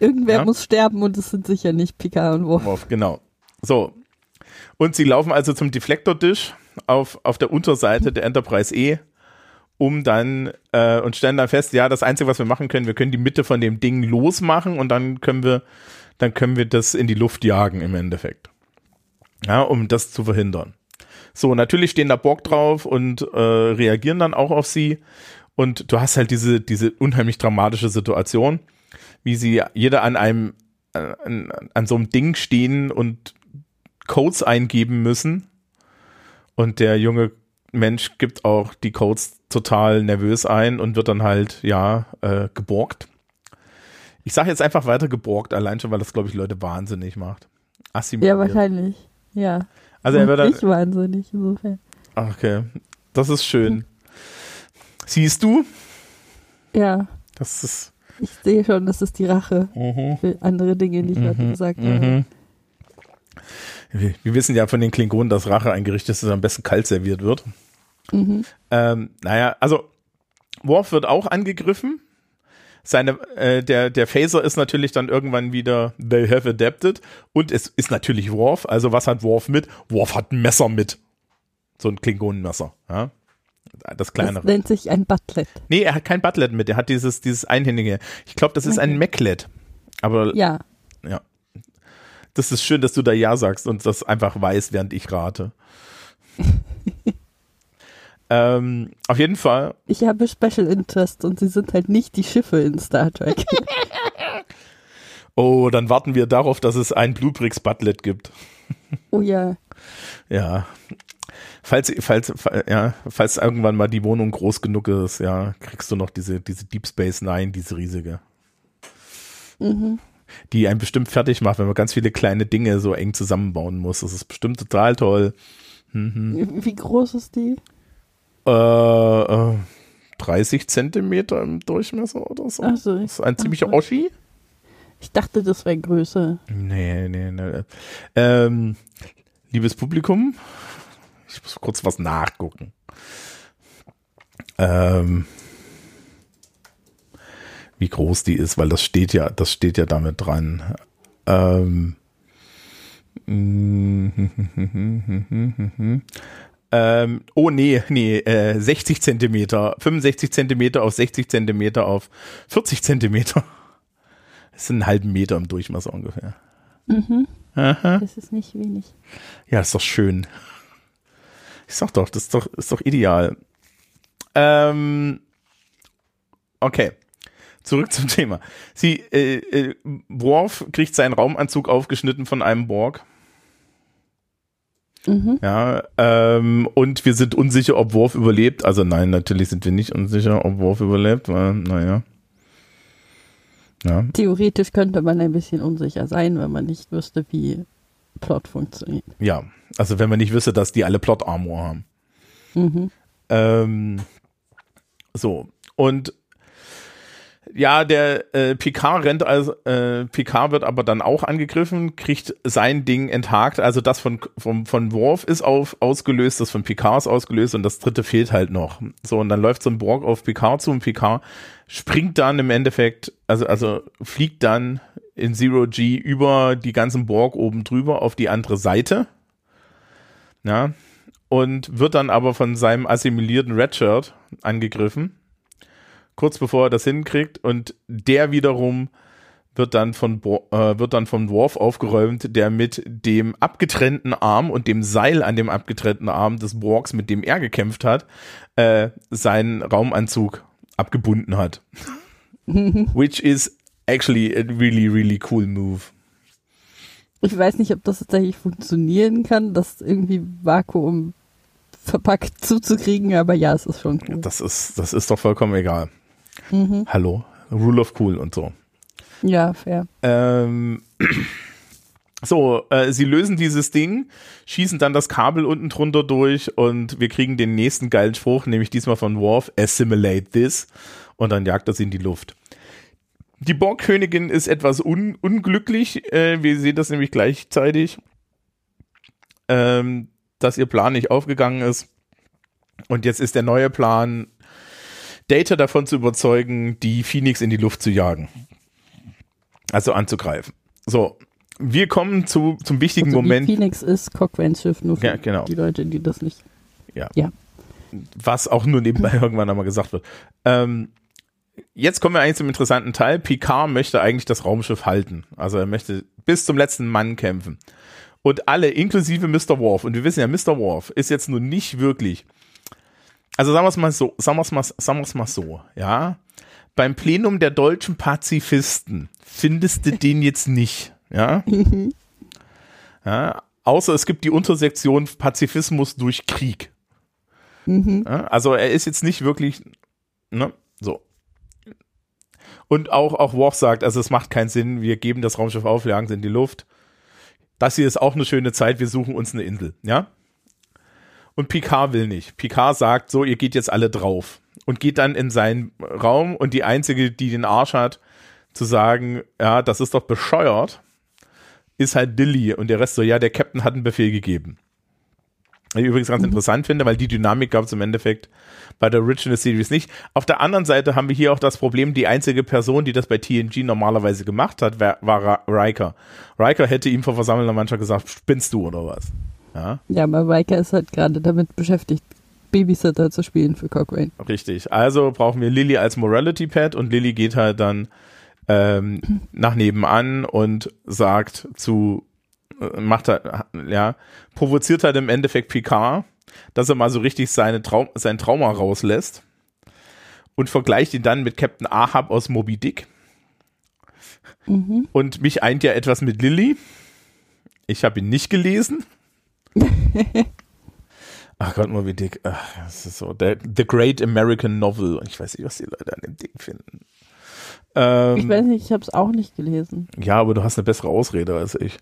Irgendwer Ja. muss sterben und es sind sicher nicht Picard und Worf. Worf, genau. So. Und sie laufen also zum Deflektor-Dish auf, auf der Unterseite der Enterprise E, um dann äh, und stellen dann fest, ja, das Einzige, was wir machen können, wir können die Mitte von dem Ding losmachen und dann können wir, dann können wir das in die Luft jagen im Endeffekt. Ja, um das zu verhindern. So, natürlich stehen da Borg drauf und äh, reagieren dann auch auf sie. Und du hast halt diese, diese unheimlich dramatische Situation, wie sie jeder an einem, äh, an, an so einem Ding stehen und Codes eingeben müssen. Und der junge Mensch gibt auch die Codes total nervös ein und wird dann halt, ja, äh, geborgt. Ich sage jetzt einfach weiter geborgt, allein schon, weil das, glaube ich, Leute wahnsinnig macht. Assimiliert. Ja, wahrscheinlich. Ja. Also er wird dann, nicht wahnsinnig, insofern. okay, das ist schön. Siehst du? Ja, Das ist, ich sehe schon, das ist die Rache mhm. für andere Dinge, die ich Mhm, gesagt habe. mhm. Wir, wir wissen ja von den Klingonen, dass Rache ein Gericht ist, das am besten kalt serviert wird. Mhm. Ähm, naja, also Worf wird auch angegriffen. seine, äh, der, der Phaser ist natürlich dann irgendwann wieder, they have adapted. Und es ist natürlich Worf. Also was hat Worf mit? Worf hat ein Messer mit. So ein Klingonenmesser, ja. Das kleinere. Das nennt sich ein Butlet. Nee, er hat kein Butlet mit. Er hat dieses, dieses einhändige. Ich glaube, das ist okay. ein Maclet. Aber. Ja. Ja. Das ist schön, dass du da Ja sagst und das einfach weißt, während ich rate. (laughs) ähm, auf jeden Fall. Ich habe Special Interest und sie sind halt nicht die Schiffe in Star Trek. (laughs) oh, dann warten wir darauf, dass es ein Bluebricks Butlet gibt. oh ja. Ja. Falls, falls, ja, falls irgendwann mal die Wohnung groß genug ist, ja, kriegst du noch diese, diese Deep Space Nine, diese riesige. Mhm. Die einen bestimmt fertig macht, wenn man ganz viele kleine Dinge so eng zusammenbauen muss. Das ist bestimmt total toll. Mhm. Wie groß ist die? Äh, äh, 30 Zentimeter im Durchmesser oder so. Ach so. Das ist ein ziemlicher Oschi. Ich dachte, das wäre größer. Nee, nee, nee. Ähm, liebes Publikum, ich muss kurz was nachgucken. Ähm, wie groß die ist, weil das steht ja, das steht ja damit dran. Ähm, (laughs) ähm, oh nee, nee, äh, 60 Zentimeter, 65 Zentimeter auf 60 Zentimeter auf 40 Zentimeter. (laughs) Das sind einen halben Meter im Durchmesser ungefähr. Mhm. Aha. Das ist nicht wenig. Ja, ist doch schön. Ich sag doch, das ist doch, ist doch ideal. Ähm, okay. Zurück zum Thema. Sie, äh, äh, Worf kriegt seinen Raumanzug aufgeschnitten von einem Borg. Mhm. Ja, ähm, und wir sind unsicher, ob Worf überlebt. Also nein, natürlich sind wir nicht unsicher, ob Worf überlebt, weil, naja. Ja. Theoretisch könnte man ein bisschen unsicher sein, wenn man nicht wüsste, wie Plot funktioniert. Ja, also wenn man nicht wüsste, dass die alle Plot-Armor haben. Mhm. Ähm, so, und ja, der äh, Picard rennt also, äh, Picard wird aber dann auch angegriffen, kriegt sein Ding enthakt, also das von, von, von Worf ist auf, ausgelöst, das von Picard ist ausgelöst und das dritte fehlt halt noch. So, und dann läuft so ein Borg auf Picard zu und Picard springt dann im Endeffekt, also, also fliegt dann in Zero G über die ganzen Borg oben drüber auf die andere Seite. Ja. Und wird dann aber von seinem assimilierten Redshirt angegriffen kurz bevor er das hinkriegt und der wiederum wird dann von äh, wird dann vom Dwarf aufgeräumt, der mit dem abgetrennten Arm und dem Seil an dem abgetrennten Arm des Borgs, mit dem er gekämpft hat, äh, seinen Raumanzug abgebunden hat. (laughs) Which is actually a really really cool move. Ich weiß nicht, ob das tatsächlich funktionieren kann, das irgendwie Vakuum verpackt zuzukriegen, aber ja, es ist schon cool. Das ist das ist doch vollkommen egal. Mhm. Hallo, Rule of Cool und so. Ja, fair. Ähm, so, äh, sie lösen dieses Ding, schießen dann das Kabel unten drunter durch und wir kriegen den nächsten geilen Spruch, nämlich diesmal von Worf, assimilate this und dann jagt er sie in die Luft. Die Borgkönigin ist etwas un unglücklich, äh, wir sehen das nämlich gleichzeitig, ähm, dass ihr Plan nicht aufgegangen ist. Und jetzt ist der neue Plan, Data davon zu überzeugen, die Phoenix in die Luft zu jagen. Also anzugreifen. So, wir kommen zu, zum wichtigen also Moment. Phoenix ist Cochranes Schiff, nur für ja, genau. die Leute, die das nicht. Ja. ja. Was auch nur nebenbei (laughs) irgendwann einmal gesagt wird. Ähm, jetzt kommen wir eigentlich zum interessanten Teil. Picard möchte eigentlich das Raumschiff halten. Also er möchte bis zum letzten Mann kämpfen. Und alle, inklusive Mr. Worf, und wir wissen ja, Mr. Worf ist jetzt nun nicht wirklich also sagen wir es mal so, sagen wir es mal, sagen wir es mal so, ja. Beim Plenum der deutschen Pazifisten findest du den jetzt nicht, ja. ja außer es gibt die Untersektion Pazifismus durch Krieg. Mhm. Ja, also er ist jetzt nicht wirklich, ne, so. Und auch, auch Worf sagt, also es macht keinen Sinn, wir geben das Raumschiff auf, jagen es in die Luft. Das hier ist auch eine schöne Zeit, wir suchen uns eine Insel, ja. Und Picard will nicht. Picard sagt so, ihr geht jetzt alle drauf. Und geht dann in seinen Raum und die einzige, die den Arsch hat, zu sagen, ja, das ist doch bescheuert, ist halt Dilly. Und der Rest so, ja, der Captain hat einen Befehl gegeben. Ich übrigens ganz mhm. interessant finde, weil die Dynamik gab es im Endeffekt bei der Original Series nicht. Auf der anderen Seite haben wir hier auch das Problem, die einzige Person, die das bei TNG normalerweise gemacht hat, war, war Riker. Riker hätte ihm vor versammelter Mannschaft gesagt, spinnst du oder was? Ja, ja Riker ist halt gerade damit beschäftigt, Babysitter zu spielen für Cochrane. Richtig. Also brauchen wir Lilly als Morality Pad und Lilly geht halt dann ähm, nach nebenan und sagt zu macht er, ja, provoziert halt im Endeffekt Picard, dass er mal so richtig seine Traum, sein Trauma rauslässt und vergleicht ihn dann mit Captain Ahab aus Moby Dick. Mhm. Und mich eint ja etwas mit Lilly. Ich habe ihn nicht gelesen. (laughs) Ach Gott, Moby Dick. Ach, das ist so. Der, The Great American Novel. Und ich weiß nicht, was die Leute an dem Ding finden. Ähm, ich weiß nicht, ich habe es auch nicht gelesen. Ja, aber du hast eine bessere Ausrede als ich.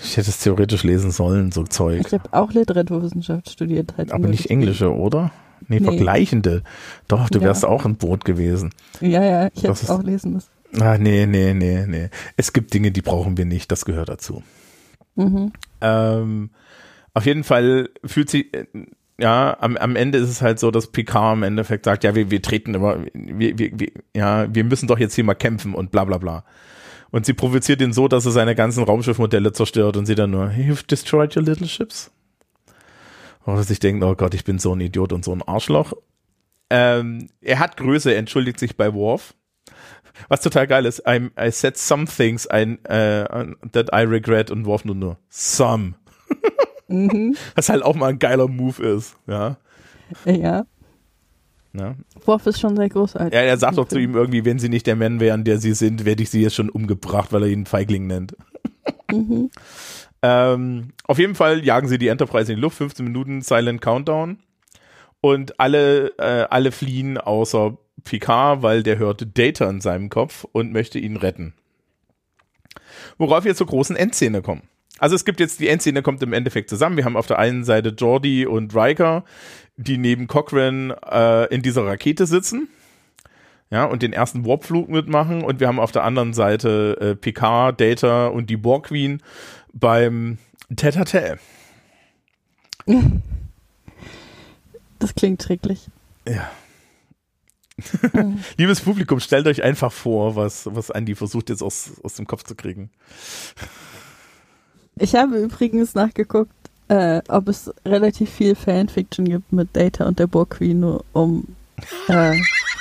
Ich hätte es theoretisch lesen sollen, so Zeug. Ich habe auch Literaturwissenschaft studiert. Halt Aber nicht englische, oder? Nee, nee, vergleichende. Doch, du wärst ja. auch ein Boot gewesen. Ja, ja, ich hätte es auch lesen müssen. Ah, nee, nee, nee, nee. Es gibt Dinge, die brauchen wir nicht, das gehört dazu. Mhm. Ähm, auf jeden Fall fühlt sich, äh, ja, am, am Ende ist es halt so, dass Picard im Endeffekt sagt, ja, wir, wir treten immer, wir, wir, wir, ja, wir müssen doch jetzt hier mal kämpfen und bla bla bla. Und sie provoziert ihn so, dass er seine ganzen Raumschiffmodelle zerstört und sie dann nur, you've destroyed your little ships. Und sich denkt, oh Gott, ich bin so ein Idiot und so ein Arschloch. Ähm, er hat Größe, entschuldigt sich bei Worf. Was total geil ist, I'm, I said some things I, uh, that I regret und Worf nur nur some. Mhm. (laughs) Was halt auch mal ein geiler Move ist, ja. Ja. Ne? Worf ist schon sehr großartig. Ja, er sagt doch zu ihm irgendwie, wenn sie nicht der Mann wären, der sie sind, werde ich sie jetzt schon umgebracht, weil er ihn Feigling nennt. (laughs) Mhm. ähm, auf jeden Fall jagen sie die Enterprise in die Luft, 15 Minuten Silent Countdown. Und alle, äh, alle fliehen außer Picard, weil der hört Data in seinem Kopf und möchte ihn retten. Worauf wir zur großen Endszene kommen. Also es gibt jetzt, die Endszene kommt im Endeffekt zusammen. Wir haben auf der einen Seite Jordi und Riker, die neben Cochrane äh, in dieser Rakete sitzen. Ja, und den ersten Warpflug mitmachen. Und wir haben auf der anderen Seite äh, Picard, Data und die Borg Queen beim Tete. (laughs) Das klingt schrecklich. Ja. Mhm. (laughs) Liebes Publikum, stellt euch einfach vor, was, was Andy versucht jetzt aus, aus dem Kopf zu kriegen. Ich habe übrigens nachgeguckt, äh, ob es relativ viel Fanfiction gibt mit Data und der Borg Queen, nur um. Äh,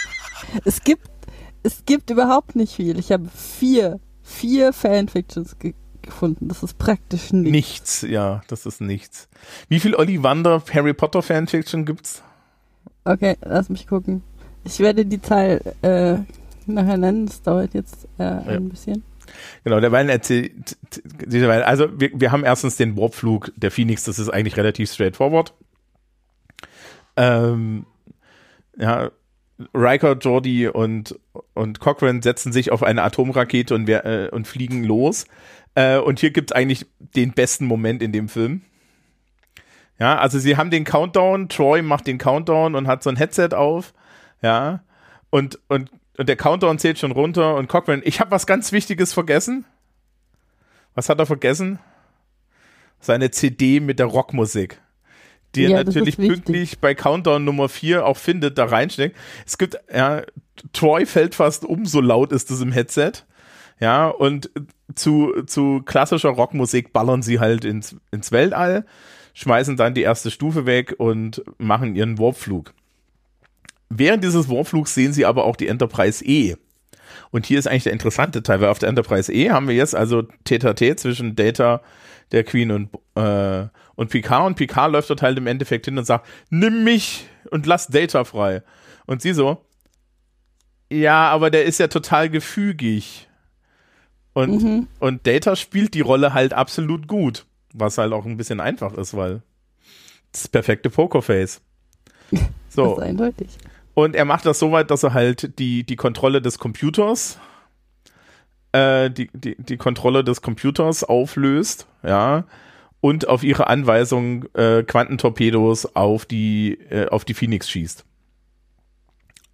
(laughs) es gibt es gibt überhaupt nicht viel. Ich habe vier vier Fanfictions ge gefunden. Das ist praktisch nichts. Nichts, ja, das ist nichts. Wie viel Ollivander Harry Potter Fanfiction gibt's? Okay, lass mich gucken. Ich werde die Zahl äh, nachher nennen. Das dauert jetzt äh, ja. ein bisschen. Genau, derweil erzählt, also wir, wir haben erstens den Warpflug der Phoenix, das ist eigentlich relativ straightforward. Ähm, ja, Riker, Jordi und, und Cochrane setzen sich auf eine Atomrakete und, wir, äh, und fliegen los. Äh, und hier gibt es eigentlich den besten Moment in dem Film. Ja, also sie haben den Countdown, Troy macht den Countdown und hat so ein Headset auf. Ja, und, und und der Countdown zählt schon runter und Cochrane, ich habe was ganz Wichtiges vergessen. Was hat er vergessen? Seine CD mit der Rockmusik. Die ja, er natürlich pünktlich bei Countdown Nummer 4 auch findet, da reinsteckt. Es gibt, ja, Troy fällt fast um, so laut ist es im Headset. Ja, und zu, zu klassischer Rockmusik ballern sie halt ins, ins Weltall, schmeißen dann die erste Stufe weg und machen ihren Warpflug. Während dieses Warflugs sehen sie aber auch die Enterprise E. Und hier ist eigentlich der interessante Teil, weil auf der Enterprise E haben wir jetzt also Tete zwischen Data, der Queen und, äh, und Picard. Und Picard läuft dort halt im Endeffekt hin und sagt, nimm mich und lass Data frei. Und sie so, ja, aber der ist ja total gefügig. Und, mhm. und Data spielt die Rolle halt absolut gut. Was halt auch ein bisschen einfach ist, weil das perfekte Pokerface. (laughs) So. Das ist eindeutig. Und er macht das so weit, dass er halt die, die Kontrolle des Computers, äh, die, die, die Kontrolle des Computers auflöst, ja, und auf ihre Anweisung äh, Quantentorpedos auf die, äh, auf die Phoenix schießt.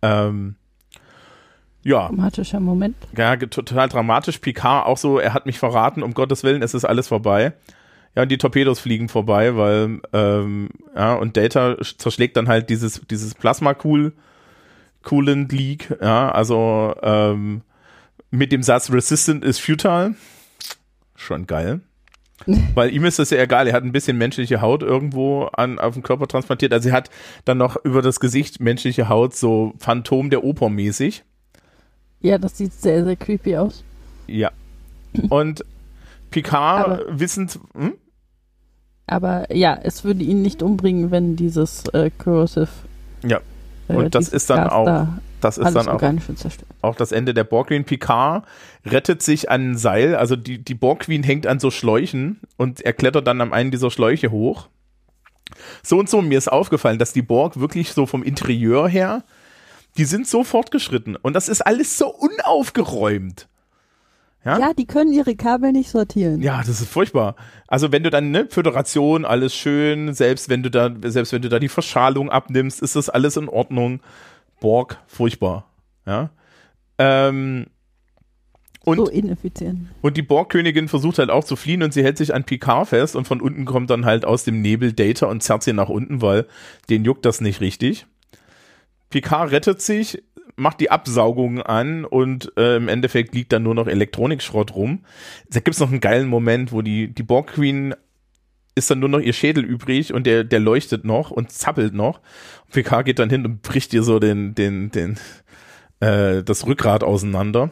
Ähm, ja. Dramatischer Moment. Ja, total dramatisch. Picard auch so, er hat mich verraten, um Gottes Willen, es ist alles vorbei. Ja, und die Torpedos fliegen vorbei, weil, ähm, ja, und Data zerschlägt dann halt dieses, dieses Plasma-Cool, Coolant Leak, ja, also, ähm, mit dem Satz Resistant is futile. Schon geil. (laughs) Weil ihm ist das ja egal, er hat ein bisschen menschliche Haut irgendwo an, auf den Körper transplantiert. Also er hat dann noch über das Gesicht menschliche Haut, so Phantom der Oper mäßig. Ja, das sieht sehr, sehr creepy aus. Ja. Und Picard Aber- wissend, hm? Aber ja, es würde ihn nicht umbringen, wenn dieses äh, Corrosive. Ja. Äh, Und das dieses ist dann auch- Da das ist dann auch, auch das Ende der Borg Queen. Picard rettet sich an ein Seil, also die, die Borg Queen hängt an so Schläuchen und er klettert dann am einen dieser Schläuche hoch. So und so, mir ist aufgefallen, dass die Borg wirklich so vom Interieur her, die sind so fortgeschritten und das ist alles so unaufgeräumt. Ja? Ja, die können ihre Kabel nicht sortieren. Ja, das ist furchtbar. Also wenn du dann ne Föderation alles schön, selbst wenn du da selbst wenn du da die Verschalung abnimmst, ist das alles in Ordnung. Borg furchtbar, ja. Ähm, und so ineffizient. und die Borgkönigin versucht halt auch zu fliehen und sie hält sich an Picard fest und von unten kommt dann halt aus dem Nebel Data und zerrt sie nach unten, weil den juckt das nicht richtig. Picard rettet sich, macht die Absaugung an und äh, im Endeffekt liegt dann nur noch Elektronikschrott rum. Da gibt's noch einen geilen Moment, wo die, die Borg Queen ist dann nur noch ihr Schädel übrig und der, der leuchtet noch und zappelt noch. Und Picard geht dann hin und bricht ihr so den, den, den, äh, das Rückgrat auseinander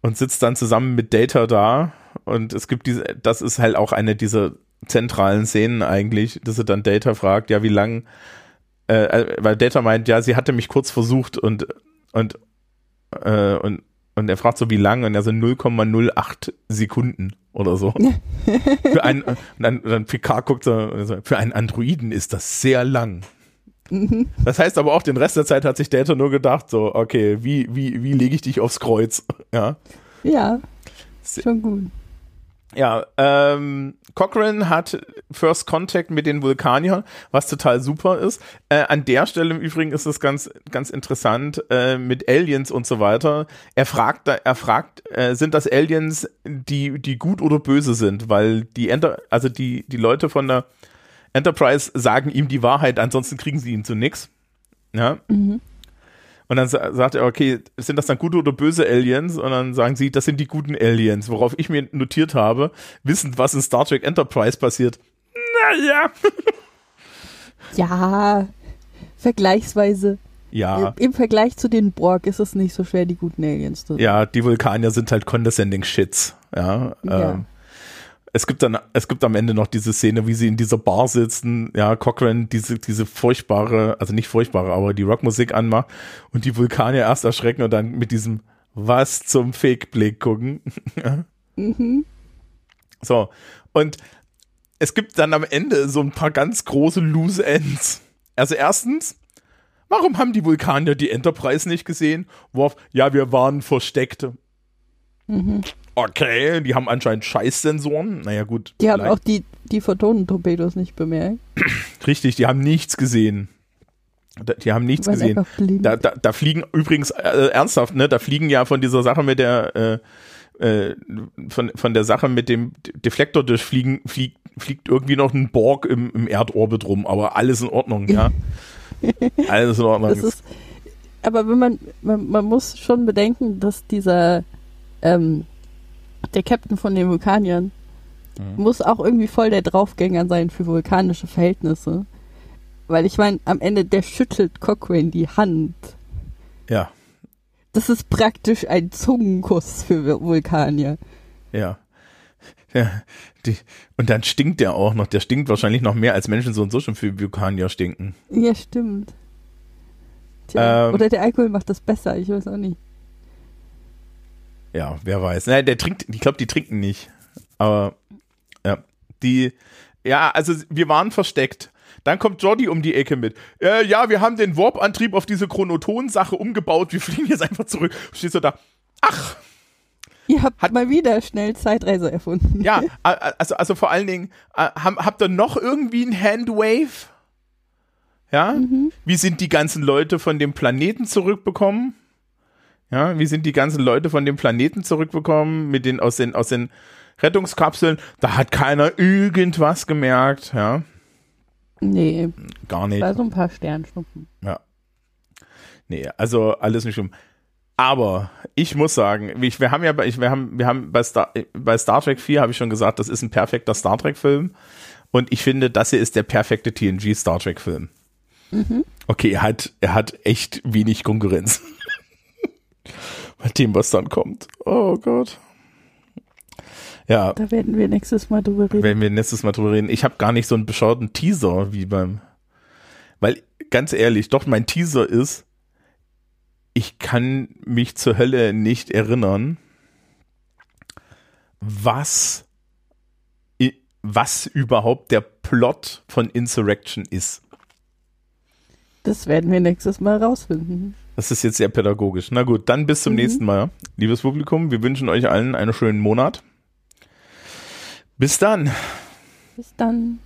und sitzt dann zusammen mit Data da und es gibt diese, das ist halt auch eine dieser zentralen Szenen eigentlich, dass er dann Data fragt, ja, wie lang, äh, äh, weil Data meint, ja, sie hatte mich kurz versucht und und äh, und und er fragt so, wie lang? Und er so 0,08 Sekunden oder so. (laughs) für einen, und dann, dann Picard guckt so, für einen Androiden ist das sehr lang. Das heißt aber auch, den Rest der Zeit hat sich Data nur gedacht, so, okay, wie, wie, wie lege ich dich aufs Kreuz? (laughs) Ja. Ja, schon gut. Ja, ähm, Cochrane hat First Contact mit den Vulkaniern, was total super ist. Äh, an der Stelle im Übrigen ist es ganz, ganz interessant äh, mit Aliens und so weiter. Er fragt, er fragt, äh, sind das Aliens, die, die gut oder böse sind, weil die Enter, also die, die Leute von der Enterprise sagen ihm die Wahrheit, ansonsten kriegen sie ihn zu nix. Ja. Und dann sa- sagt er, okay, sind das dann gute oder böse Aliens? Und dann sagen sie, das sind die guten Aliens, worauf ich mir notiert habe, wissend, was in Star Trek Enterprise passiert. Naja. Ja, vergleichsweise. Ja, Im Vergleich zu den Borg ist es nicht so schwer, die guten Aliens zu ja, die Vulkanier sind halt condescending Shits. Ja, Ja. Ähm, es gibt dann, es gibt am Ende noch diese Szene, wie sie in dieser Bar sitzen, ja, Cochrane diese, diese furchtbare, also nicht furchtbare, aber die Rockmusik anmacht und die Vulkanier erst erschrecken und dann mit diesem was zum Fake-Blick gucken. (laughs) Mhm. So, und es gibt dann am Ende so ein paar ganz große Loose Ends. Also erstens, warum haben die Vulkanier die Enterprise nicht gesehen? Worf, ja, wir waren versteckt. Mhm. Okay, die haben anscheinend Scheißsensoren. Naja, gut. Die haben vielleicht. auch die, die Photonentorpedos nicht bemerkt. (clears throat) Richtig, die haben nichts gesehen. Die haben nichts gesehen. Da, da, da fliegen übrigens äh, ernsthaft, ne? Da fliegen ja von dieser Sache mit der äh, äh, von, von der Sache mit dem Deflektor durchfliegen, fliegt, fliegt irgendwie noch ein Borg im, im Erdorbit rum, aber alles in Ordnung, ja. (laughs) alles in Ordnung. Ist, aber wenn man, man, man muss schon bedenken, dass dieser, ähm, der Captain von den Vulkaniern Mhm. muss auch irgendwie voll der Draufgänger sein für vulkanische Verhältnisse. Weil ich meine, am Ende, der schüttelt Cochrane die Hand. ja, Das ist praktisch ein Zungenkuss für Vulkanier. ja. Ja, die, und dann stinkt der auch noch. Der stinkt wahrscheinlich noch mehr als Menschen so und so schon für Vulkanier stinken. Ja, stimmt. Tja, Ähm. oder der Alkohol macht das besser, ich weiß auch nicht. Ja, wer weiß. Nein, der trinkt, ich glaube, die trinken nicht. Aber ja, die, ja, also wir waren versteckt. Dann kommt Jordi um die Ecke mit. Äh, ja, wir haben den Warp-Antrieb auf diese Chronoton-Sache umgebaut. Wir fliegen jetzt einfach zurück. Stehst du da? Ach, Ihr habt Hat- mal wieder schnell Zeitreise erfunden. ja, (laughs) also, also vor allen Dingen, habt ihr noch irgendwie ein Handwave? Ja? Wie sind die ganzen Leute von dem Planeten zurückbekommen? Ja, wie sind die ganzen Leute von dem Planeten zurückbekommen mit den aus den aus den Rettungskapseln, da hat keiner irgendwas gemerkt, ja. Nee, Gar nicht. war so ein paar Sternschnuppen. Ja. Nee, also alles nicht schlimm. Aber ich muss sagen, ich, wir haben ja bei, ich, wir haben, wir haben bei Star, bei Star Trek 4 habe ich schon gesagt, das ist ein perfekter Star Trek Film. Und ich finde, das hier ist der perfekte TNG Star Trek Film. Okay, er hat, er hat echt wenig Konkurrenz. Bei dem, was dann kommt. Oh Gott. Ja, Da werden wir nächstes Mal drüber reden. wenn wir nächstes Mal drüber reden. Ich habe gar nicht so einen beschauten Teaser wie beim. Weil, ganz ehrlich, doch, mein Teaser ist, ich kann mich zur Hölle nicht erinnern, was, was überhaupt der Plot von Insurrection ist. Das werden wir nächstes Mal rausfinden. Das ist jetzt sehr pädagogisch. Na gut, dann bis zum Mhm. nächsten Mal. Liebes Publikum, wir wünschen euch allen einen schönen Monat. Bis dann. Bis dann.